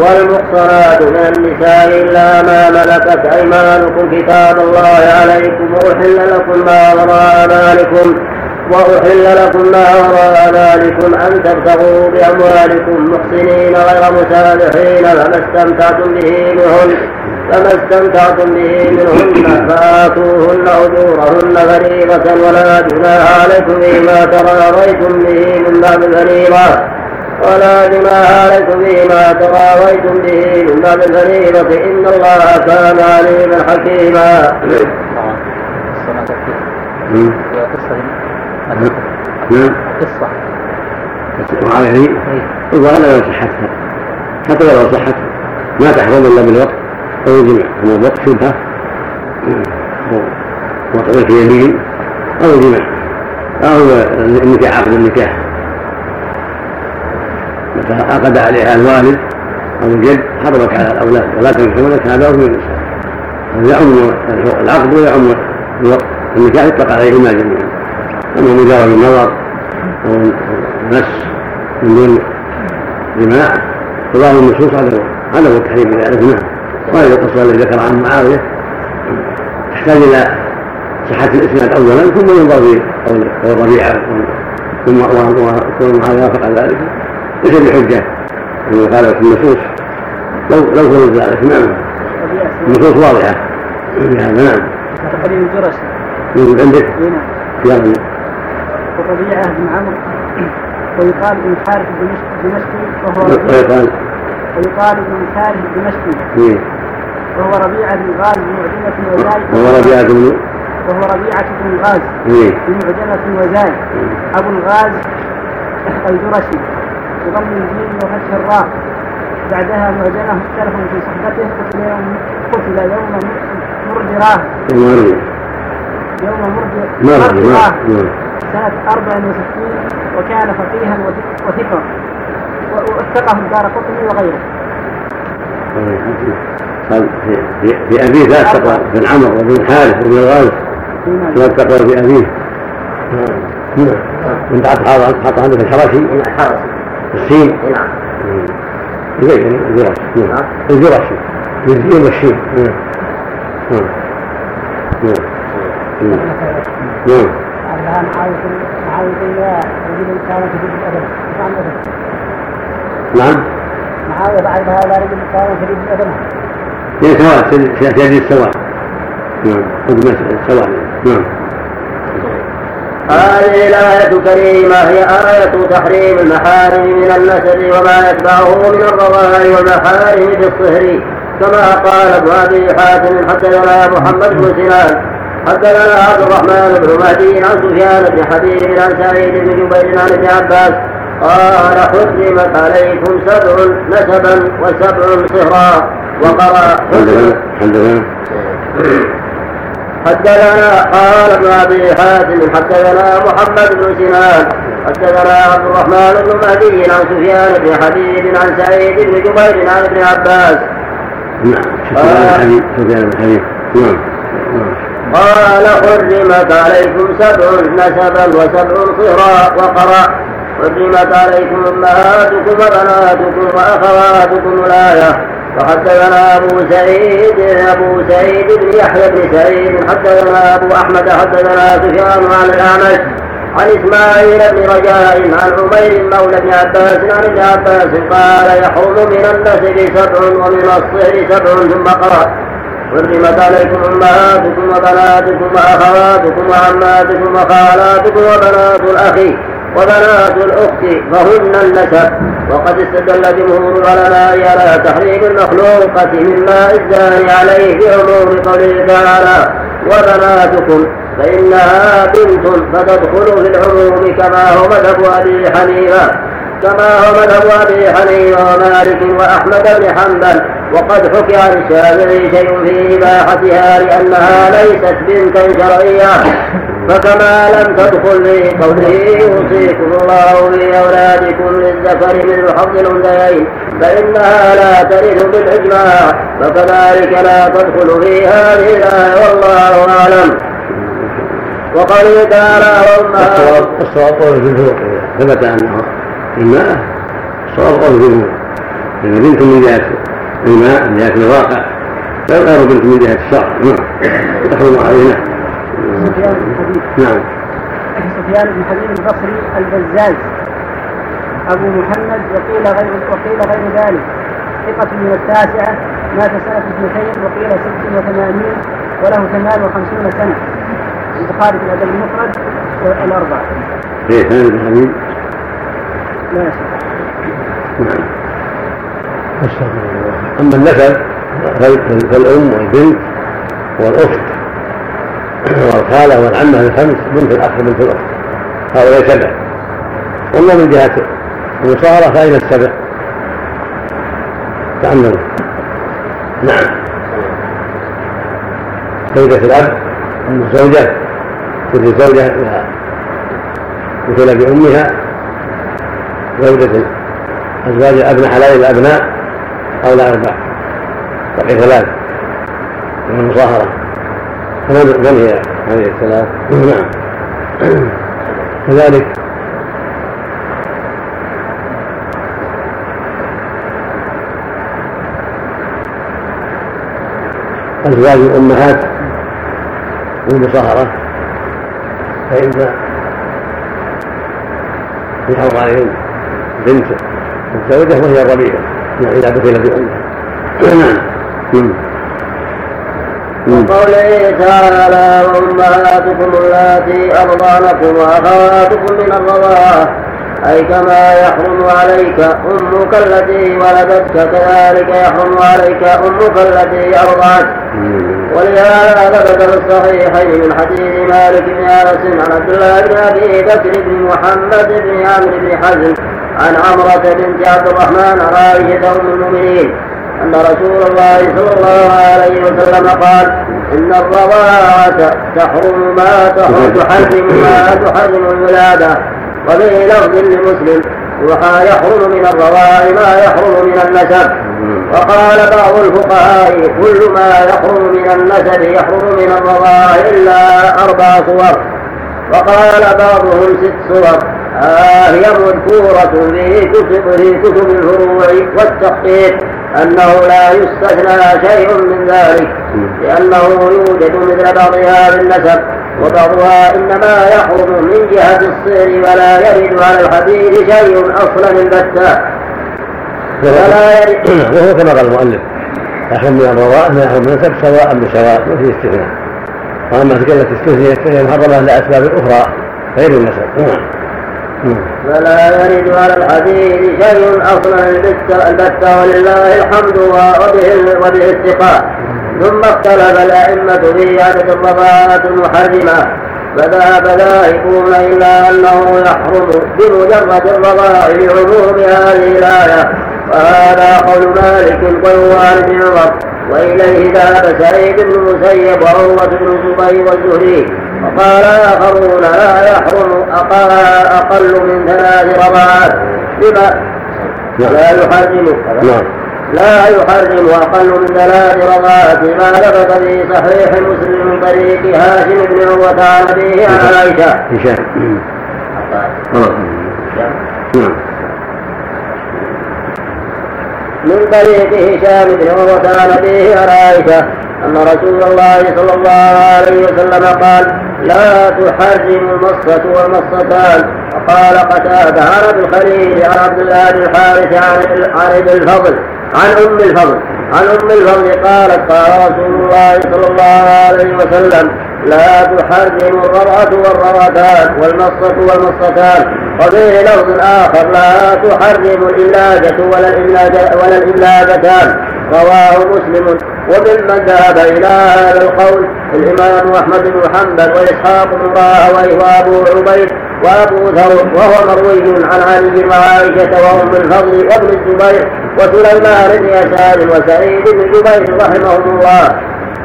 والمحصنات من النساء إلا ما ملكت أيمانكم كتاب الله عليكم وأحل لكم ما وراء ذلكم وأحل لكم ما وراء ذلكم أن تبتغوا بأموالكم محسنين غير مسامحين فما استمتعتم به منهن فما استمتعتم به منهن فآتوهن أجورهن فريضة ولا جناح عليكم فيما تراضيتم به من بعد الفريضة ولا جناح عليكم فيما تراضيتم به من بعد الفريضة إن الله كان عليما حكيما. نعم نعم قصة وعليه الظاهر لو صحتها حتى لو صحت ما تحرم الا بالوقت أو الجماع كما الوقت شبهه وقت في يمين أو الجماع أو النكاح عقد النكاح عقد عليها الوالد أو الجد حرمت على الأولاد ولا تنكحون هذا من النساء. يعم العقد ويعم النكاح يطلق عليهما جميعا. أما مجرد النظر أو المس من دون جماع فظاهر النصوص عدم عدم التحريم في ذلك نعم وهذه القصة التي ذكر عن معاوية. تحتاج إلى صحة الإسناد اولا ثم ينظر في قول الربيعه ثم وكون معاويه وافق ذلك ليس بحجه كما قال في النصوص لو لو كنت ذلك نعم النصوص واضحة. في هذا نعم. قليل الجرس يوجد عندك؟ هنا خيار وربيعة بن عمرو. ويقال ابن الحارث الدمشقي وهو ربيعة ويقال ويقال ابن الحارث الدمشقي إيه. وهو ربيعة بن غاز بمعجمة وزاي. وهو ربيعة بن وهو ربيعة بن غاز إيه. بمعجمة وزاي. أبو الغاز الجرشي بضم الجيم وفتح الراء. بعدها معجمة مختلف في صحبته قتل يوم قتل يوم مردراه يوم مردراه سنة 64 وكان فقيها وث- وثقة. ووثقه الدار قطني وغيره. قال في, أبيه لا تقوى بن عمرو وبن حارث وبن الغالب لا تقوى في أبيه. نعم. من بعد حاط حاط عندك الحرشي حرس السين نعم غير الجرشي نعم. الجرشي بالجيم والشين نعم. نعم. نعم. نعم. الآن عايز عايز رجل كان في أدب. نعم. معاوية بعد هذا رجل كان في الأدب هي سواء السواء. نعم. سواء نعم. هذه الآية الكريمة هي آية تحريم المحارم من النسب وما يتبعه من الرضاع والمحارم بالصهر كما قال ابن أبي حاتم حدثنا محمد بن سنان حدثنا عبد الرحمن بن مهدي عن سفيان بن حبيب عن سعيد بن جبير عن ابن عباس قال حرمت عليكم سبع نسبا وسبع صهرا وقرأ حدثنا حدثنا قال ابن ابي حاتم حدثنا محمد بن سنان حدثنا عبد الرحمن بن مهدي عن سفيان بن حبيب عن سعيد بن جبير عن ابن عباس. نعم سفيان بن حبيب. حبيب نعم. قال حرمت عليكم سبع نسبا وسبع صهرا وقرأ. حرمت عليكم أمهاتكم وبناتكم وأخواتكم الآية. وحدثنا أبو سعيد أبو سعيد بن يحيى بن سعيد حدثنا أبو أحمد حدثنا سفيان عن الأعمش عن إسماعيل بن رجاء عن عمير مولى بن عباس عن ابن عباس قال يحرم من النسب سبع ومن الصهر سبع. ثم قرأ حرمت عليكم أمهاتكم وبناتكم وأخواتكم وعماتكم وخالاتكم وبنات الاخ وبنات الأخت فهن النسب. وقد استدل جمهور العلماء على تحريم المخلوقة مما الزاني عليه في عموم قوله تعالى وبناتكم فإنها بنت فتدخل في العموم كما هو مذهب أبي حنيفة. كما هو مذهب أبي حنيفة ومالك وأحمد بن حنبل وقد حكي عن الشافعي شيء في إباحتها لأنها ليست بنتا شرعية. فكما لم تدخل في قوله يوصيكم الله في أولادكم للذكر من حظ الأنثيين فإنها لا ترث بالإجماع فكذلك لا تدخل في هذه الآية والله أعلم. وقوله تعالى والصواب الصواب قول الجمهور ثبت أنه الماء الصواب قول الجمهور أن بنت من جهة الماء من جهة الواقع غير بنت من جهة الشرع نعم. تحرم علينا. سفيان بن حبيب نعم سفيان بن حبيب البصري البزاز. أبو محمد وقيل غير وقيل غير ذلك. ثقة من التاسعة مات سنة اثنتين وقيل ست وثمانين وله ثمان وخمسون سنة. البخاري في الأدب المفرد الأربعة. إيه حبيب؟ شيخ. نعم. أما النسب فالأم والبنت والأخت والخالة والعمة الخمس بنت الأخ بنت الأخت هؤلاء سبع أما من جهة المصارة فأين السبع؟ تأملوا نعم زوجة الأب أم الزوجة كل زوجة لها مثل بأمها زوجة أزواج أبناء حلال الأبناء أو لا أربع بقي ثلاث من المصاهرة من هي هذه الثلاث نعم. كذلك. أزواج الأمهات المصاهرة فإن يحرم عليهم بنت الزوجة وهي الربيع يعني إذا دخل بأمها نعم. وقوله تعالى وأمهاتكم اللاتي أرضعنكم وأخواتكم من الرضاعة. أي كما يحرم عليك أمك التي ولدتك كذلك يحرم عليك أمك التي أرضعت. ولهذا ثبت في الصحيحين من حديث مالك بن أنس عن عبد الله بن أبي بكر بن محمد بن عمرو بن حزم عن عمرة بنت عبد الرحمن عائشة أم المؤمنين أن رسول الله صلى الله عليه وسلم قال إن الرضاعة تحرم ما تحرم ما تحرم الولادة وفي لفظ لمسلم يحرم من الرضاع ما يحرم من النسب. وقال بعض الفقهاء كل ما يحرم من النسب يحرم من الرضاع إلا أربع صور. وقال بعضهم ست صور. هي مذكورة في كتب في كتب الفروع والتحقيق أنه لا يستثنى شيء من ذلك لأنه يوجد مثل بعضها بالنسب وبعضها إنما يحرم من جهة الصير ولا يرد على الحديث شيء أصلا البتة. ولا يرد وهو كما قال المؤلف يحرم من الرضاء ما من النسب سواء بسواء ما استثناء. وأما تلك التي استثنيت فهي محرمة لاسباب أخرى غير النسب. نعم فلا يرد على الحديث شيء أصلا البتة ولله الحمد وبه الثقة. ثم اختلف الأئمة في عدد الرضاعات المحرمة فذهب ذاهبون إلا أنه يحرم بمجرد الرضاع لعموم هذه الآية. وهذا قول مالك وهو عن ابن عمر. وإليه ذهب سعيد بن المسيب وعروة بن الزبير والزهري. وقال آخرون لا يحرم أقل, أقل من ثلاث رضعات بما لا يحرم. نعم. لا يحرم أقل من ثلاث رضعات ما ثبت في صحيح مسلم من طريق هاشم بن عروة عن أبيه عن عائشة. هشام نعم. من طريق هشام بن عروة عن أبيه عن عائشة أن رسول الله صلى الله عليه وسلم قال لا تحرم المصة والمصتان وقال قتادة عن أبي الخليل عن عبد الله بن الحارث عن عن الفضل عن أم الفضل عن أم الفضل قالت قال رسول الله صلى الله عليه وسلم لا تحرم الرضعة والرضعتان والمصة والمصتان وفيه لفظ آخر لا تحرم الإلاجة ولا الإلاجة ولا الإلاجتان رواه مسلم. وممن ذهب إلى هذا القول الإمام أحمد بن حنبل وإسحاق بن راهويه وأبو عبيد وأبو ثور وهو مروي عن علي وعائشة وأم الفضل وابن الزبير وسليمان بن يسار وسعيد بن جبير رحمهم الله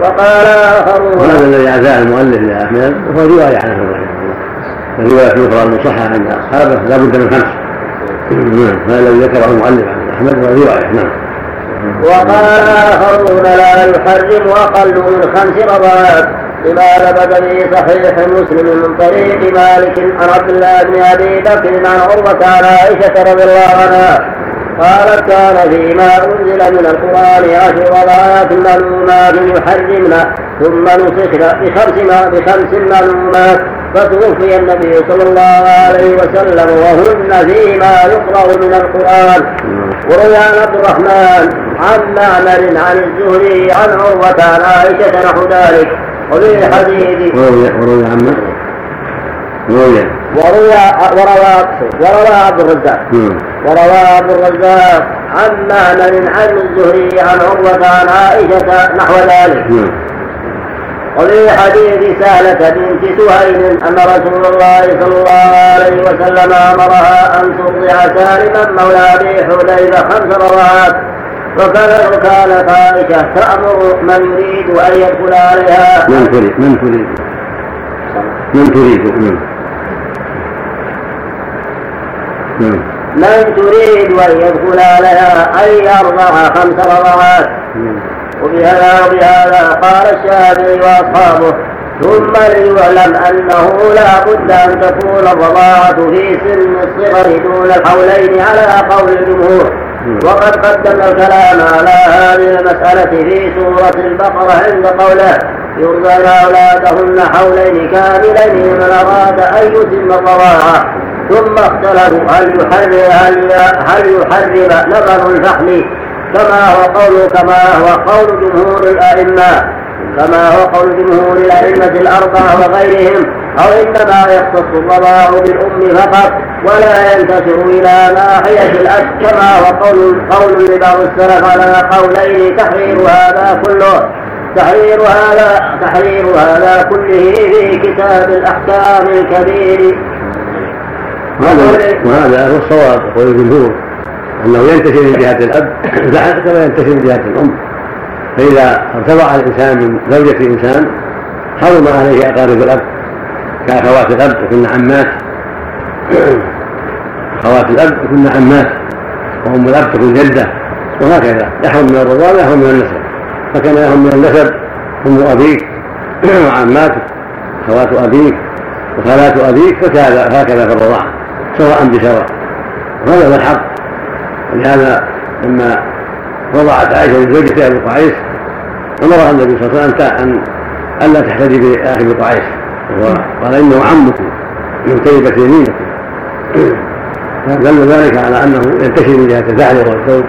وقال آخرون وهذا الذي عزاه المؤلف إلى أحمد هو رواية عنه رحمه الله الرواية الأخرى المصححة عند أصحابه لا بد من خمس. نعم هذا الذي ذكره المؤلف عن أحمد هو رواية نعم. وقال آخرون لا يحرم أقل من خمس رضعات لما ثبت في صحيح مسلم من طريق مالك عن عبد الله بن أبي بكر عن عروة عن عائشة رضي الله عنها قالت كان فيما أنزل من القرآن عشر رضعات معلومات يحرمن ثم نسخن بخمس بخمس معلومات فتوفي النبي صلى الله عليه وسلم وهن فيما يقرأ من القرآن. وروي عن عبد الرحمن عن معمر عن الزهري عن عروة عن عائشة نحو ذلك. وفي حديث وروي عن وروى وروى وروى عبد الرزاق. وروى عبد الرزاق عن معمر عن الزهري عن عروة عن عائشة نحو ذلك. وفي حديث سهلة بنت سهيل أن رسول الله صلى الله عليه وسلم أمرها أن ترضع سالما مولى أبي حذيفة خمس رضعات وكان كانت عائشة تأمر من يريد أن يدخل عليها. من تريد من تريد من تريد نعم نعم من تريد أن يدخل عليها أن يرضع خمس رضعات نعم. وبهذا وبهذا قال الشافعي وأصحابه ثم ليعلم أنه لا بد أن تكون الرضاعة في سن الصغر دون الحولين على قول الجمهور. وقد قدمنا الكلام على هذه المسألة في سورة البقرة عند قوله يرضين أولادهن حولين كاملين لمن أراد أن يتم الرضاعة. ثم اختلفوا هل يحرم هل هل يحرم لبن الفحل كما هو قول كما هو قول جمهور الأئمة كما هو قول جمهور الأئمة الأربعة وغيرهم أو إنما يختص الرضاع بالأم فقط ولا ينتشر إلى ناحية الأب كما هو قول قول لبعض السلف على قولين تحرير هذا كله تحرير هذا تحرير هذا كله في كتاب الأحكام الكبير. وهذا وهذا هو الصواب يقول الجمهور أنه ينتشر من جهة الأب كما ينتشر من جهة الأم. فإذا ارتضع الإنسان من زوجة انسان حرم عليه أقارب الأب كأخوات الأب يكن عمات. أخوات الأب يكن عمات. وأم الأب تكون جدة وهكذا. يحرم من الرضاعه ويحرم من النسب. فكان يحرم من النسب. أم أبيك وعماتك أخوات أبيك وخالات أبيك فكذا هكذا في الرضاعه سواء بسواء. وهذا هو الحق. ولهذا لما وضعت عائشة لزوجها أبي قعيس أمرها النبي صلى الله عليه وسلم أن ألا تحتدي باخي أبي قعيس. وقال إنه عمك من طيبة يمينك. فدل ذلك على أنه ينتشر من جهة الفعل والزوج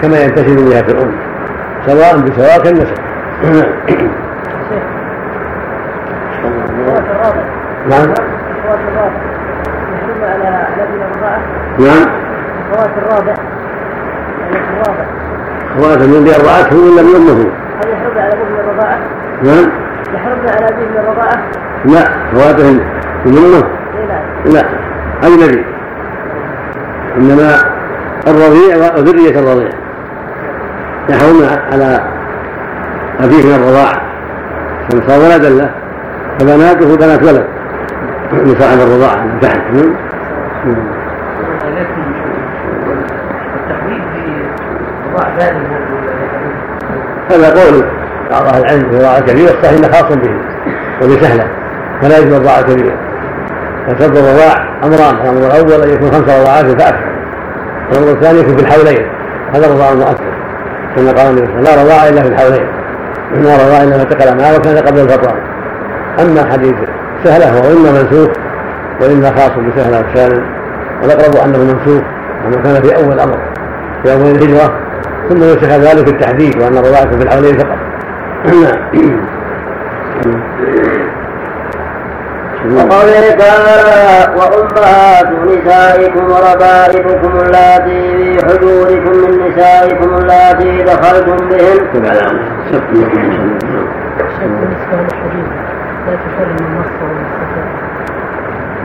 كما ينتشر من جهة الأم. سواء بسواء كالنسب. نعم. نعم. الخواس الرابع. يعني الرابع. خواس من أرضعته إن لم يمه. هل يحرم على ابوه من الرضاعة؟ نعم. يحرم على ابيه من الرضاعة؟ لا خواتهم من أمه لا. لا. أجنبي إنما الرضيع وذرية الرضيع. يحرم على أبيه من الرضاعة. صار ولدا له. فبناته بنات ولد. لصاحب الرضاعة من تحت. هذا قول بعض أهل العلم في الرضاعة الكبيرة الصحيح إنه خاص به وبسهلة فلا يجوز الرضاعة كبيرة. فترد الرضاع أمران الأمر الأول أن يكون خمس رضاعات فاكثر الامر الثاني يكون في الحولين هذا الرضاع المؤثر كما قال النبي صلى الله عليه وسلم لا رضاع إلا في الحولين لا رضاع إلا ما اتقل معه وكان قبل الفطار أما حديث سهلة فهو إما منسوخ وإما خاص بسهلة الثاني والأقرب أنه منسوخ كما كان في أول الامر في أول الهجرة ثم نسخ ذلك التحديث وأن الرضاعه في الحولين فقط وقوله تعالى وأمهات نسائكم وربائبكم اللاتي في حجوركم من نسائكم اللاتي دخلتم بهن. شك بالنسبة للحديث لا تحرم النص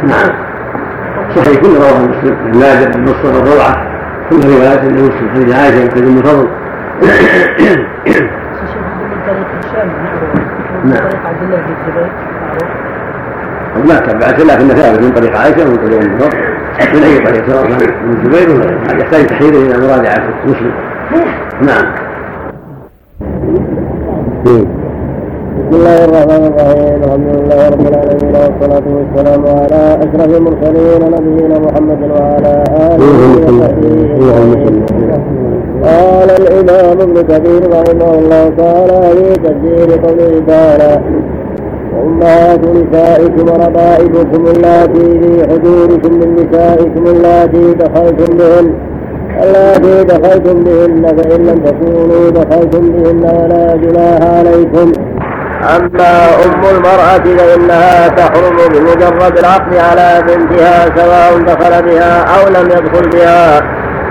نعم صحيح كل رواه مسلم النادر النص والروعة كل روايات لمسلم حديث عائشة بن ام فضل. نعم. عبد الله بن الزبير معروف ما تبعت لكن ثابت من طريق عائشة ومن طريق ام فضل من أي طريق؟ سواء كان من الزبير ولا غيره. يحتاج تحريره إلى مراجعة مسلم. نعم. بسم الله الرحمن الرحيم. الحمد لله رب العالمين والصلاة والسلام على أشرف المرسلين نبينا محمد وعلى آله وصحبه. قال الإمام ابن كثير رحمه الله تعالى في تفسير قوله تعالى وأمهات نسائكم وربائبكم اللاتي في حجوركم من نسائكم اللاتي دخلتم بهن اللاتي دخلتم بهن فإن لم تكونوا دخلتم بهن ولا جناح عليكم. أما أم المرأة فإنها تحرم بمجرد العقد على بنتها سواء دخل بها أو لم يدخل بها.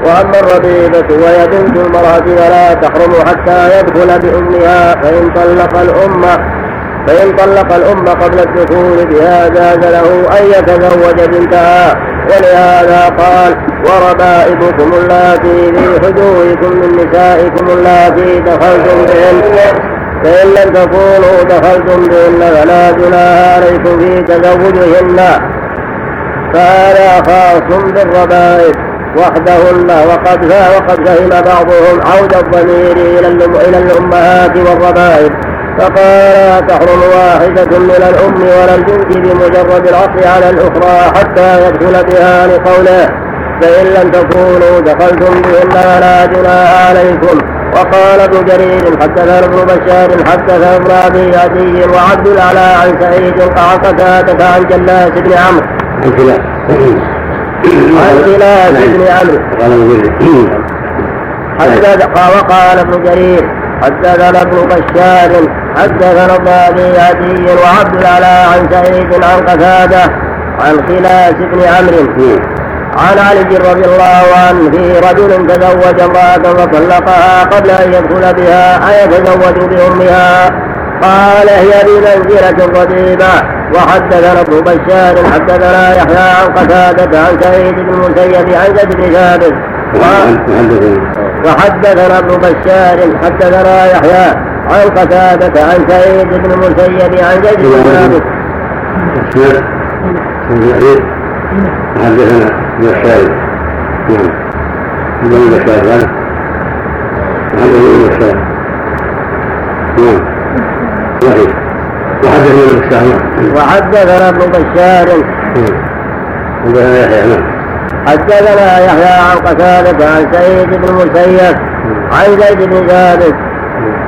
وأما الربيبة وهي بنت المرأة فلا تحرم حتى يدخل بأمها فإن طلق الأم فإن طلق الأم قبل الدخول بها جاز له أن يتزوج بنتها. ولهذا قال وربائبكم اللاتي في حجوركم من نسائكم اللاتي دخلتم بهن فإن لم تكونوا دخلتم بهن فلا جناح عليكم في تزوجهن. فهذا خاص بالربائب وحدهن. وقد وقد فهم بعضهم عود الضمير إلى إلى الأمهات والربائب. فقال تحرم واحدة من الأم ولا البنت بمجرد العطف على الأخرى حتى يدخل بها لقوله فإن لم تكونوا دخلتم بهن فلا جناح عليكم. وقال ابن جرير حدثنا ابن بشار حدثنا ابن ابي عدي وعبد الاعلى عن سعيد قتادة عن جلاس بن عمرو. عن جلاس بن عمرو. قال المجرد حدث وقال ابن جرير حدثنا ابن بشار حدثنا ابن ابي عدي وعبد الاعلى عن سعيد عن قتاده عن خلاس بن عمرو. عن علي رضي الله عنه في رجل تزوج امرأة فطلقها قبل أن يدخل بها أيتزوج بأمها قال هي بمنزلة الربيبة وحدثنا ابن بشار حدثنا يحيى عن قتادة عن سعيد بن المسيب عن زيد بن ثابت وحدثنا ابن بشار حدثنا يحيى عن قتادة عن سعيد بن المسيب عن زيد بن ثابت حدثنا ابن الشاهد نعم. ابن الشاهد هذا. حدثنا ابن الشاهد نعم. صحيح. وحدثنا ابن الشاهد وحدثنا ابن بشار. حدثنا يحيى نعم. حدثنا يحيى عن قتادة عن سعيد بن المسيب عن زيد بن ثابت.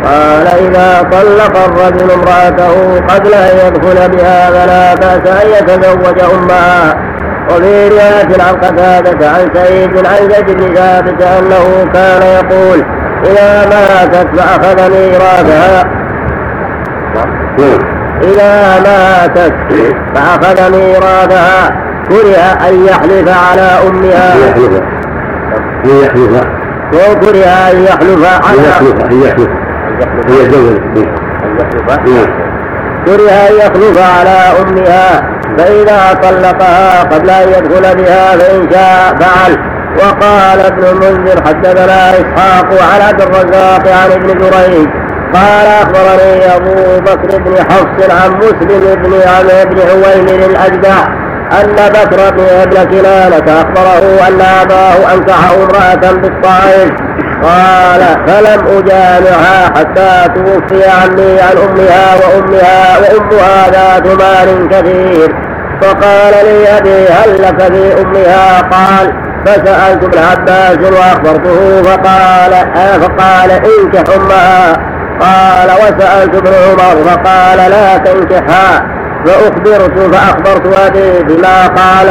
قال إذا طلق الرجل امرأته قبل أن يدخل بها فلا بأس أن يتزوج أمها. وفي رواية عن قتادة عن سعيد عن زيد بن ثابت أنه كان يقول إذا ماتت فأخذ ميراثها إذا ماتت فأخذ ميراثها كره أن يحلف على أمها. يحلف. أن يحلف. وكره أن يحلف أن على يحلف. أن يحلف. أن يتزوج نعم كره أن يخلف على أمها. فإذا طلقها قبل أن يدخل بها فإن شاء فعل. وقال ابن المنذر حدثنا إسحاق عن عبد الرزاق عن ابن جريج قال أخبرني أبو بكر بن حفص عن مسلم بن عمرو بن عويمر الأجدع أن بكر بن ابن كنانه أخبره أن أباه أنكح امرأة بالطائف قال فلم أجامعها حتى توفي عني عن أمها وأمها وأمها ذات مال كثير. فقال لي ابي هل لك في أمها؟ قال فسألت ابن عباس وأخبرته فقال آه فقال انكح أمها. قال وسألت ابن عمر فقال لا تنكحها فأخبرت فأخبرت أبي بما قال.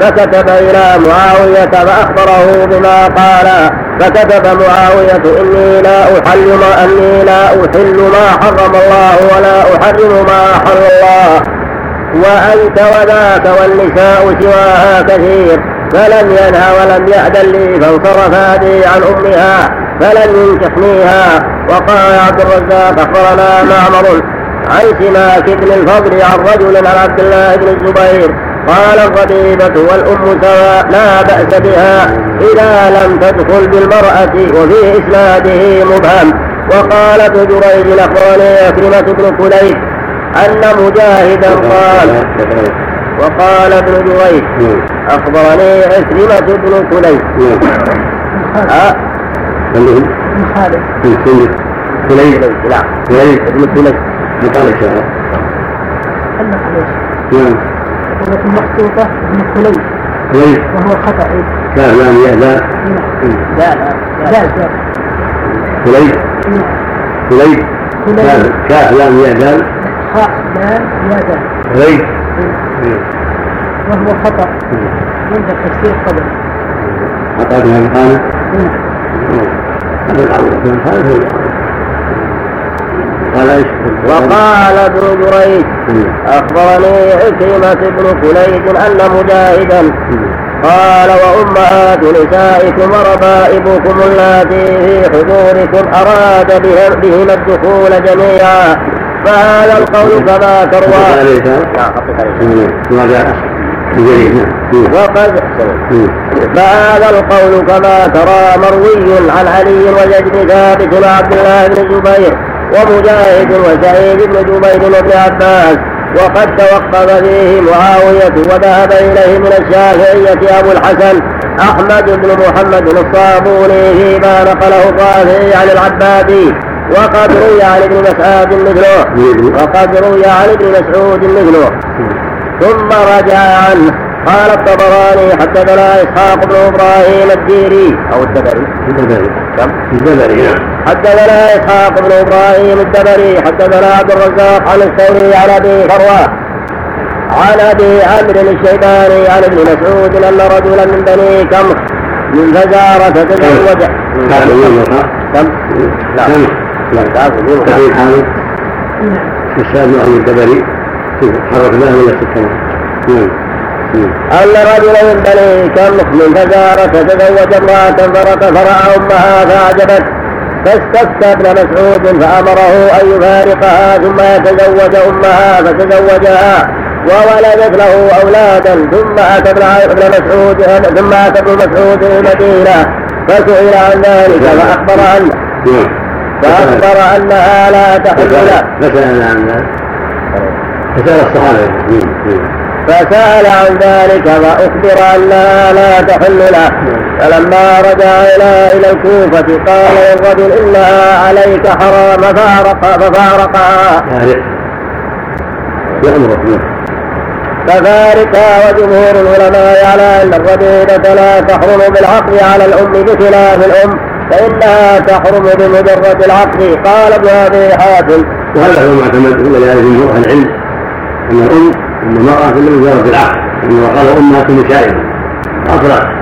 فكتب إلى معاوية فأخبره بما قال. فكتب معاوية إني لا أحل ما إني لا أحل ما حرم الله ولا أحرم ما احل الله. وأنت وذاك والنساء سواها كثير. فلم ينهى ولم يأذن لي فانصرفا بي عن أمها فلم ينكحنيها وقال عبد الرزاق أخبرنا معمر عن سماك بن الفضل عن رجل عن عبد الله بن الزبير. قال الربيبة والأم سواء لا بأس بها إذا لم تدخل بالمرأة وفي إسناده مبهم. وقال ابن جريج أخبرني أكرمة بن كليب أن مجاهدا قال وقال ابن جريج أخبرني عكرمة بن كليب بن خالد كليب كليب لا. كليب ابن كليب علق عليه نعم. ولكن مخطوطة ابن كليب كليب وهو خطأ لا لا لا. لا لا لا. لا كليب كليب كليب لام يا خاء لام يا دال كليب وهو خطأ. عند تفسير قبل. أعطاك هذا المقام نعم. هذا العظيم في إيش؟ وقال ابن جريج أخبرني عكرمة بن كليب أن مجاهدا قال وأمهات نسائكم وربائبكم اللاتي في حضوركم أراد بهم بهن الدخول جميعا. فهذا القول كما تروى. وقد فهذا القول كما ترى مروي عن علي وزيد بن ثابت وعبد الله بن الزبير ومجاهد وسعيد بن جبير وابن عباس. وقد توقف فيه معاوية وذهب إليه من الشافعية أبو الحسن أحمد بن محمد الصابوني فيما نقله الرافعي عن العبادي. وقد روي عن ابن مسعود مثله. وقد روي عن ابن مسعود مثله. ثم رجع عنه. قال الطبراني حدثنا إسحاق بن إبراهيم الديري. أو الدبري. الدبري. كم؟ الدبري نعم. حدثنا إسحاق بن إبراهيم الدبري. حدثنا عبد الرزاق عن الثوري عن أبي فروة. عن أبي عمرو الشيباني عن ابن مسعود أن رجلا من بني كمخ من فزارة تزوج. كم؟ كم؟ تقريب حامد السادس أهل الدبري حركناه إلى السكن نعم. أن رجلا من بني كمخ من فزارة تزوج امرأة فرق فرأى أمها فأعجبت. فاستفتى ابن مسعود فأمره أن يفارقها ثم يتزوج أمها فتزوجها وولدت له أولادا. ثم أتى ابن مسعود ثم أتى ابن مسعود المدينة فسئل عن ذلك فأخبر أن نعم. فأخبر أنها لا تحل له فسأل عن فسأل الصحابة. فسأل عن ذلك فأخبر أنها لا تحل له فلما رجع إلى إلى الكوفة قال للرجل إنها عليك حرام فارق ففارقها. ففارقها وجمهور العلماء على أن الربيبة لا تحرم بالعقد على الأم بخلاف الأم. فإنها تحرم بمجرد العقد قال ابن أبي حاتم. وهذا هو معتمد من ذلك جمهور أهل العلم. أن الأم أن المرأة في مجرد العقد أنه قال أمهات نسائهم أطلق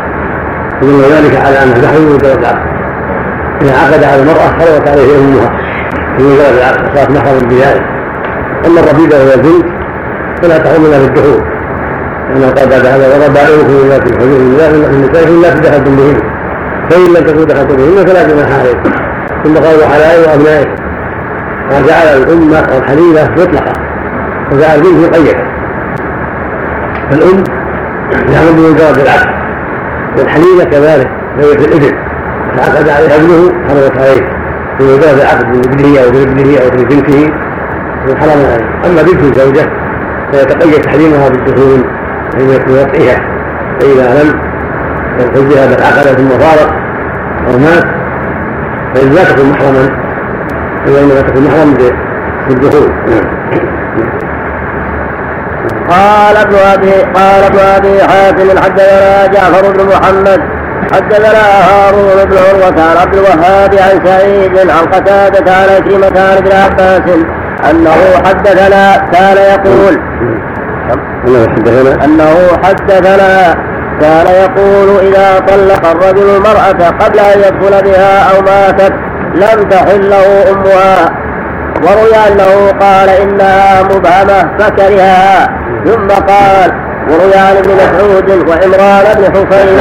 فدل ذلك على أنها تحرم بمجرد العقد إذا عقد على المرأة حرمت عليه أمها في مجرد العقد صارت محرم بذلك أما الربيبة وهي البنت فلا تحرم إلا في الدخول لأنه قال بعد هذا وربائبكم التي في حدود الله من نسائكم لا دخلتم بهن فإن لم تكونوا دخلتم بهن فلا جناح عليكم ثم قالوا حلائل وأبنائكم وجعل الأمة والحليلة مطلقة. وجعل البنت مقيدة فالأم يعمل بمجرد العقد والحليلة كذلك وهي في الإبل. تعقد عليها ابنه حرمت عليه. في جواز العقد بابنه أو بابنه أو ببنته من حرام عليه. أما بنت الزوجة فيتقيد تحريمها بالدخول عند وطئها فاذا لم بل عقد ثم فارق أو مات فإن لا تكون محرما فإنما تكون محرما بالدخول. قال ابن ابي قال ابن أبي حاتم حدثنا جعفر بن محمد حدثنا هارون بن عروة عن عبد الوهاب عن سعيد عن قتادة عن عكرمة عن ابن عباس أنه حدثنا كان يقول انه حدثنا أنه حدثنا كان يقول إذا طلق الرجل المرأة قبل أن يدخل بها أو ماتت لم تحل له أمها. وروي أنه قال إنها مبهمة فكرهها ثم قال وروي عن ابن مسعود وعمران بن حسين.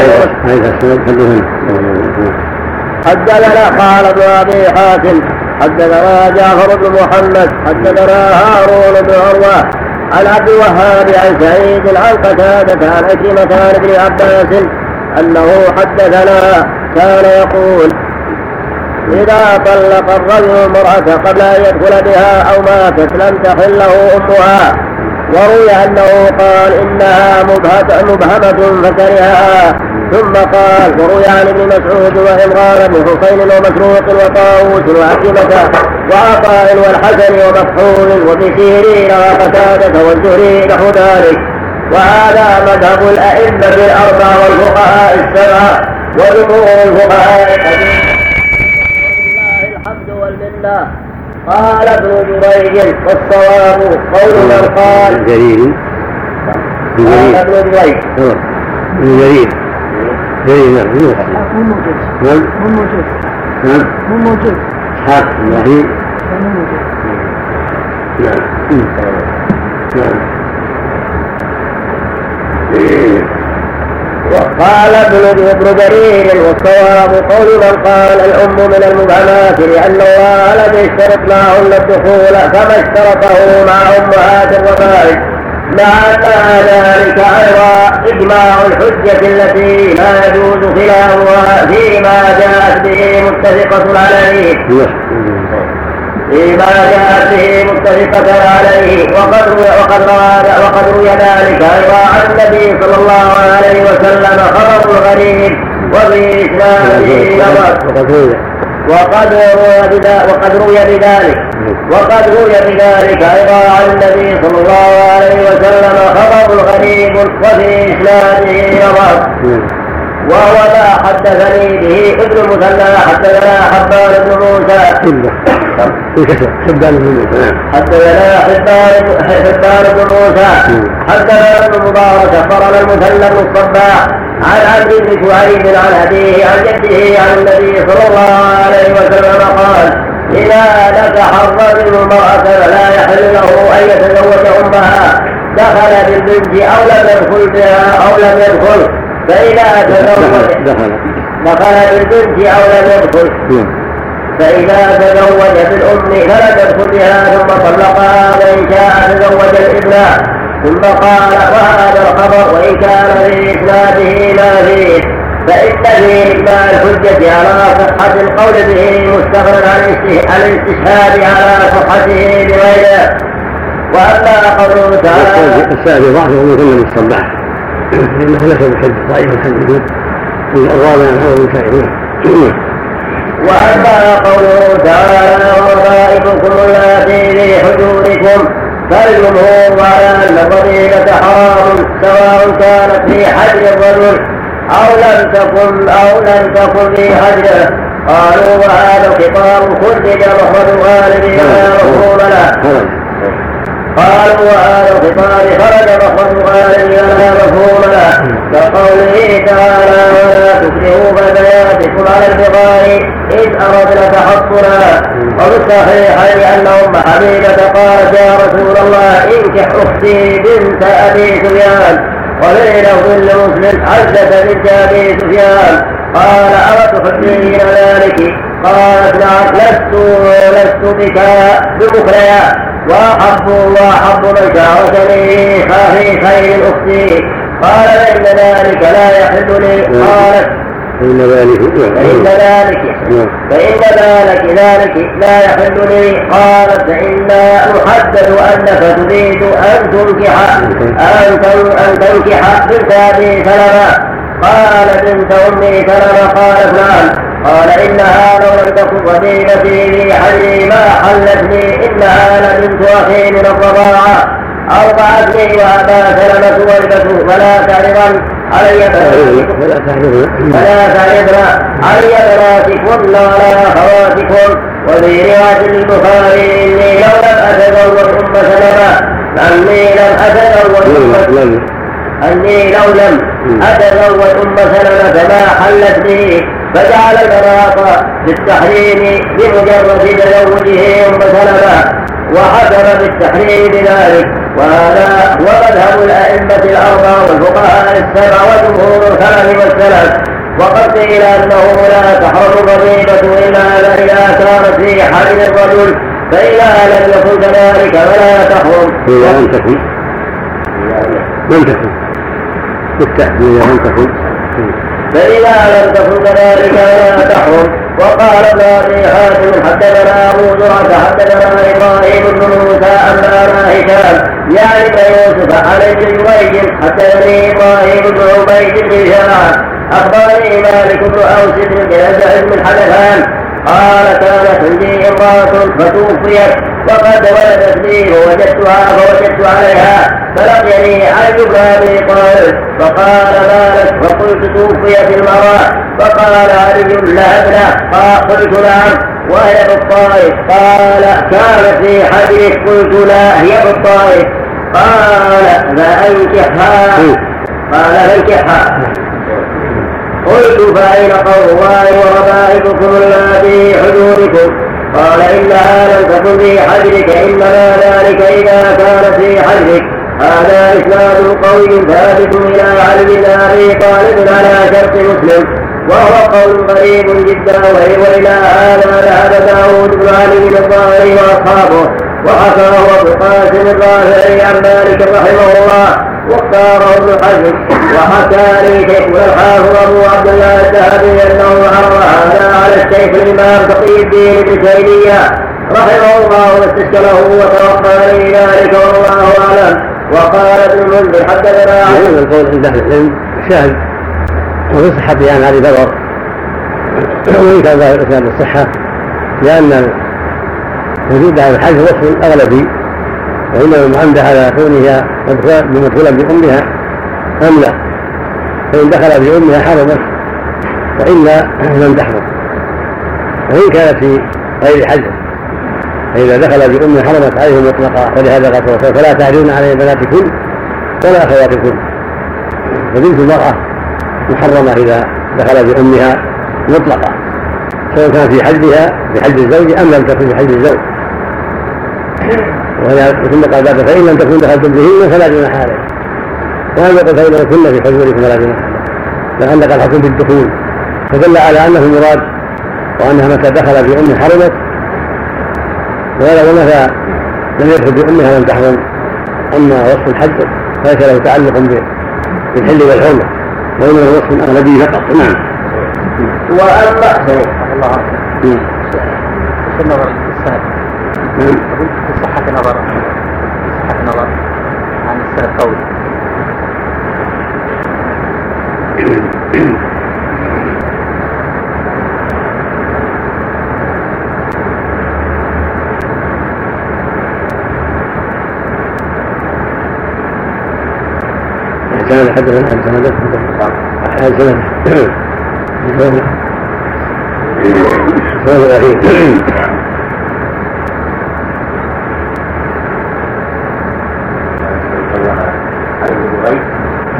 حدثنا قال ابن أبي حاتم حدثنا جعفر بن محمد حدثنا هارون بن عروة عن عبد الوهاب عن سعيد عن قتادة عن عكرمة عن ابن عباس أنه حدثنا كان يقول إذا طلق الرجل المرأة قبل أن يدخل بها أو ماتت لم تحل له أمها وروي أنه قال إنها مبهمة فكرهها ثم قال وروي عن ابن مسعود وعمران بن حسين ومسروق وطاووس وعكرمة وعطاء والحسن ومكحول وبسيرين وقتادة والزهري نحو ذلك. وهذا مذهب الأئمة الأربعة والفقهاء السبعة وجمهور الفقهاء الحديث الحمد والمنة. قال ابن جريج والصواب قول من قال؟ جرير. قال ابن جريج. ابن جرير. جرير نعم مو مو موجود. نعم. مو موجود. نعم. مو موجود. اسحاق إبراهيم مو موجود. نعم. نعم. وقال ابن ابن جرير والصواب قول من قال الأم من المبهمات لأن الله لم يشترط معهن الدخول كما اشترطه مع امهات الربائب مع ان ذلك أيضا إجماع الحجة التي لا يجوز خلافها فيما جاءت به متفقة عليه. فيما جاءت به متفقة عليه. وقد روي وقد وقد روي ذلك أيضا عن النبي صلى الله عليه وسلم خبر الغريب وفي بذا- وقد روي بذلك. وقد روي بذلك أيضا عن النبي صلى الله عليه وسلم خبر غريب وفي إسناده نظر وهو ما حدثني به ابن المثنى حدثنا حبان بن موسى. حبان بن موسى. حدثنا حبان حبان بن موسى. حدثنا ابن مبارك اخبرنا المثنى بن الصباح عن عبد بن شعيب عن أبيه عن جده عن النبي صلى الله عليه وسلم قال إذا نكح الرجل المرأة فلا يحل له أن يتزوج أمها. دخل بالبنت أو لم يدخل بها أو لم يدخل. فإذا تزوج دخل دخل. بالبنت أو لم يدخل. نعم. فإذا تزوج بالأم فلم يدخل بها ثم طلقها فإن شاء تزوج الابن ثم قال وهذا الخبر وإن كان في إسناده ما فيه. فإن فيه إجماع الحجة على صحة القول به مستغنى عن الاست- عن الاستشهاد على صحته بغيره وأما قوله تعالى السائل ضعف ومثل الصباح لأنه ليس بحج ضعيف الحديث الراوي عن هذا المشاهد وأما قوله تعالى ورائبكم اللاتي في حجوركم فالجمهور على أن الرذيلة حرام سواء كانت في حجر الرجل أو لم تكن أو لم تكن في حجره قالوا وهذا الخطاب خرج مخرج الغالب ولا مفهوم له قالوا وهذا الخطاب خرج مخرج الغالب ولا مفهوم له كقوله تعالى ولا تكرهوا فتياتكم على البغاء إذ أردنا تحصنا. وفي الصحيحين أن أم حبيبة قالت يا رسول الله انكح أختي بنت أبي سفيان. وفي لفظ لمسلم عزة بنت أبي سفيان. قال أو تحبين ذلك؟ قالت نعم لست لست بك بمخريا وأحب وأحب من شاركني في خير أختي. قال إن ذلك لا يحل لي. قالت فإن ذلك فإن ذلك نعم. فإن ذلك ذلك لا يحل لي. قال فإنا نحدث أنك تريد أن تنكح أن أن تنكح بنت أبي سلمة. قال بنت أمي سلمة قالت نعم. قال إنها لو لم تكن ربيبتي في حجري ما حلتني. إنها لبنت أخي من الرضاعة. أرضعتني وأبا سلمة ولدته فلا تعرضن. علي بناتكم فلا تعرضن علي بناتكن ولا أخواتكم وفي رواية البخاري إني لو لم أتزوج أم سلمة أني لم أتزوج أم أني لو لم أتزوج أم سلمة ما حلت به فجعل البراءة بالتحريم بمجرد تزوجه أم سلمة وحكم بالتحريم بذلك وهذا هو مذهب الأئمة الأربعة والفقهاء السبع وجمهور الخلف والسلف. وقد قيل أنه لا تحرم الرغيبة إلا إذا كانت في حجر الرجل فإذا لم يكن كذلك فلا تحرم. إذا لم تكن. لم تكن. بالتأكيد إذا لم تكن. فإذا لم تكن كذلك فلا تحرم. وقال أبي حاتم حدثنا أبو زرعة حدثنا إبراهيم بن موسى أنبانا هشام بن يوسف عن ابن جريج حدثني إبراهيم بن عبيد بن جماعة أخبرني مالك بن أوس بن جلسة بن حدثان قال كانت عندي امرأة فتوفيت وقد ولدت لي فوجدتها فوجدت عليها فلقيني علي بن أبي طالب فقال مالك فقلت توفيت المرأة. فقال علي لا ابنة. قال قلت نعم. وهي بالطائف قال كانت في حديث. قلت لا هي بالطائف قال فأنكحها قال فانكحها قلت فأين الله وربائبكم اللاتي في حجوركم قال إنها لم تكن في حجرك إنما ذلك إذا كانت في حجرك. هذا إسناد قوي ثابت إلى بن أبي طالب على شرط مسلم. وهو قول غريب جدا وإلى هذا ذهب داود بن علي بن الظاهري وأصحابه. وحكاه أبو القاسم الرافعي عن مالك رحمه الله. واختاره ابن حزم وحكى لي شيخنا الحافظ أبو عبد الله الذهبي أنه عرض هذا على الشيخ الإمام تقي الدين ابن تيمية رحمه الله واستشكله وتوقع لي ذلك والله أعلم. وقال ابن المنذر حدثنا هذا القول عند أهل العلم شاهد وفي صحته عن ابي بكر وان كان ظاهر اسناد الصحه لأن وجود هذا الحج وصف وانما عنده على كونها مدخولا بأمها أم لا؟ فإن دخل بأمها حرمت وإلا لم تحرم. وإن كانت في غير حج فإذا دخل بأمها حرمت عليه مطلقا ولهذا قال فلا تعرضن عليه بناتكن ولا اخواتكن فبنت المرأة محرمة إذا دخل بأمها مطلقا سواء كان في حجها في حج الزوج أم لم تكن في حج الزوج. ثم قال بعد فإن لم تكن دخلتم بهن فلا جناح عليه وهذا يقول فإن كن في حجوركم فلا جناح لأن قال الحكم بالدخول. فدل على أنه المراد وأنها متى دخل بأمه حرمت وهذا ومتى لم يدخل بأمها لم تحرم. أما وصف الحج فليس له تعلق بالحل والحرمة. وإنما وصف أغلبي فقط. نعم. واما الله عنك نظر. صحة نظر. عن السند قول. كان حدثنا عن سند عن سند السند الأخير.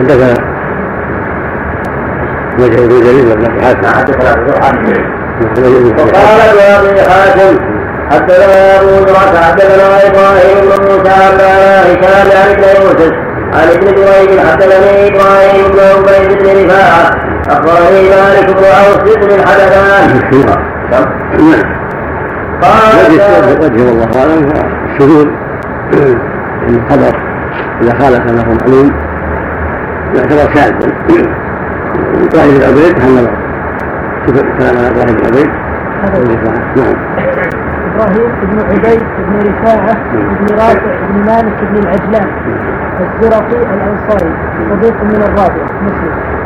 حدثنا وجه ابن جرير بن أبي حاتم. حدثنا ابو وقال أبي حاتم حدثنا أبو زرعه حدثنا إبراهيم بن موسى عن هشام عن ابن يوسف عن ابن جريج حدثني إبراهيم بن عبيد بن رفاعة أخبرني مالك بن أوس بن الحدثان. نعم. قال وجه والله اعلم الشذوذ الخبر إذا خالف له معلوم. يعتبر شاذا ظاهر العبيد محمد كان إبراهيم بن عبيد نعم. إبراهيم بن عبيد بن رفاعة بن رافع بن مالك بن العجلان الزرقي الأنصاري صديق من الرابعه مسلم.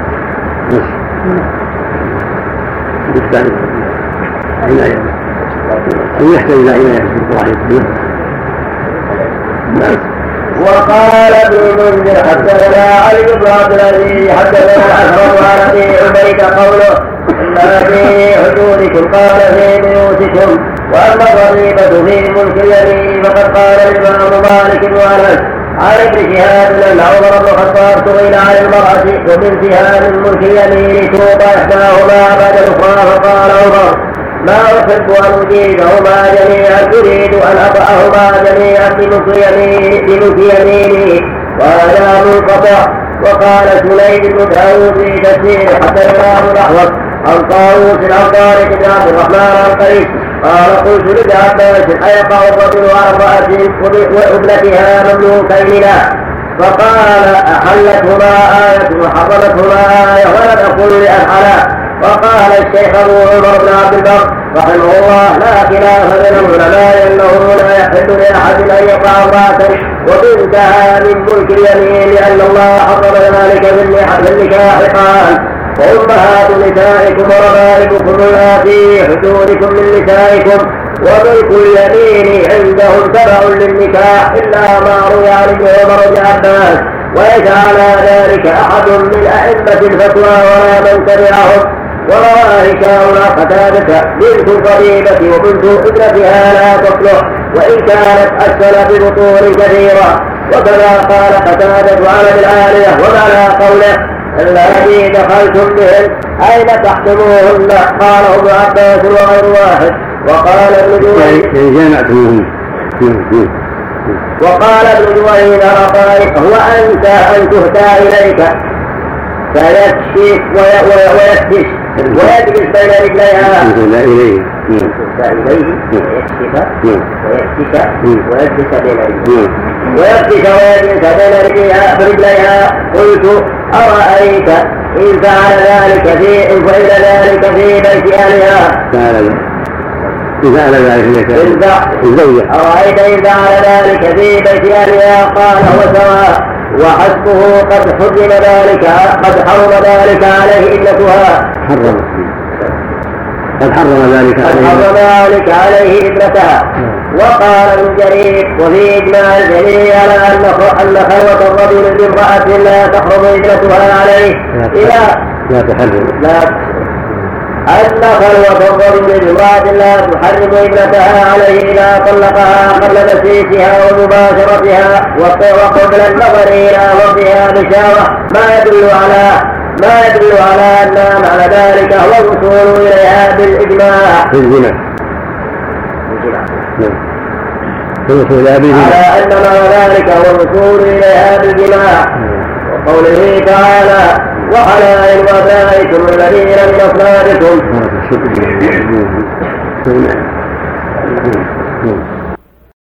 بالثاني عناية أن يحتاج إلى عناية في نعم وقال ابن المنذر حدثنا علي بن عبد العزيز حدثنا أكرم عن ابي عبيد قوله اما في حدودكم قال في بيوتكم وأما الرغيبه في ملك اليمين فقد قال الإمام مالك بن أنس عن ابن شهاب ان عمر بن الخطاب سئل عن المرأة وبنتها من ملك اليمين توضع إحداهما بعد الأخرى فقال عمر ما أحب أن أجيبهما جميعا أريد أن أطأهما جميعا بملك يميني. وهذا منقطع. وقال سليم بن داود في تفسير حتى الإمام الأحوص عن طاووس عن طارق بن عبد الرحمن قيس قال قلت لابن عباس أيقع الرجل على امرأة وابنتها مملوكين؟ له فقال أحلتهما آية وحرمتهما آية ولم أقل لأفعلا وقال الشيخ أبو عمر بن عبد البر رحمه الله لا خلاف بين العلماء أنه لا يحل لأحد أن يقع امراه وبنتها من ملك اليمين لأن الله حرم ذلك في النكاح قال وامهات نسائكم وربائبكم اللاتي حدودكم من نسائكم وملك اليمين عندهم تبع للنكاح إلا ما روي عن ابن عمر بن عباس وليس على ذلك أحد من أئمة الفتوى ولا من تبعهم. ورواه هشام قتادة بنت قريبة وبنت ابنتها لا تصلح وإن كانت أسفل ببطون كثيرة وكذا قال قتادة على العالية ومعنى قوله الذي دخلتم بهن أين تحكموهن قاله ابن عباس وغير واحد وقال ابن جوير يعني جامعتموهن وقال ابن جوير هو أنت أن تهدى إليك فيكشف ويجلس بين رجليها لا إليه بين رجليها بين رجليها برجليها قلت أرأيت إن فعل ذلك في إن فعل ذلك في بيت أهلها فعل ذلك الزوجة أرأيت إن فعل ذلك في بيت أهلها قال هو سواء وحسبه قد حرم ذلك قد حرم ذلك عليه ابنتها حرم. قد حرم ذلك قد حرم ذلك عليه ابنتها وقال ابن جرير وفي إجماع الجميع على أن أن خلوة الرجل بامرأة لا تحرم ابنتها عليه. إلى لا تحرم. لا خلوة الرجل بامرأة لا تحرم إبنتها عليه إذا طلقها قبل تسيسها ومباشرتها وقبل النظر إلى وضعها بشارة ما يدل على ما يدل على أن معنى ذلك هو الوصول إليها بالإجماع. في الزنا. نعم. على أن معنى ذلك هو الوصول إليها بالجماع وقوله تعالى وحلائل أبنائكم الذين من أصلابكم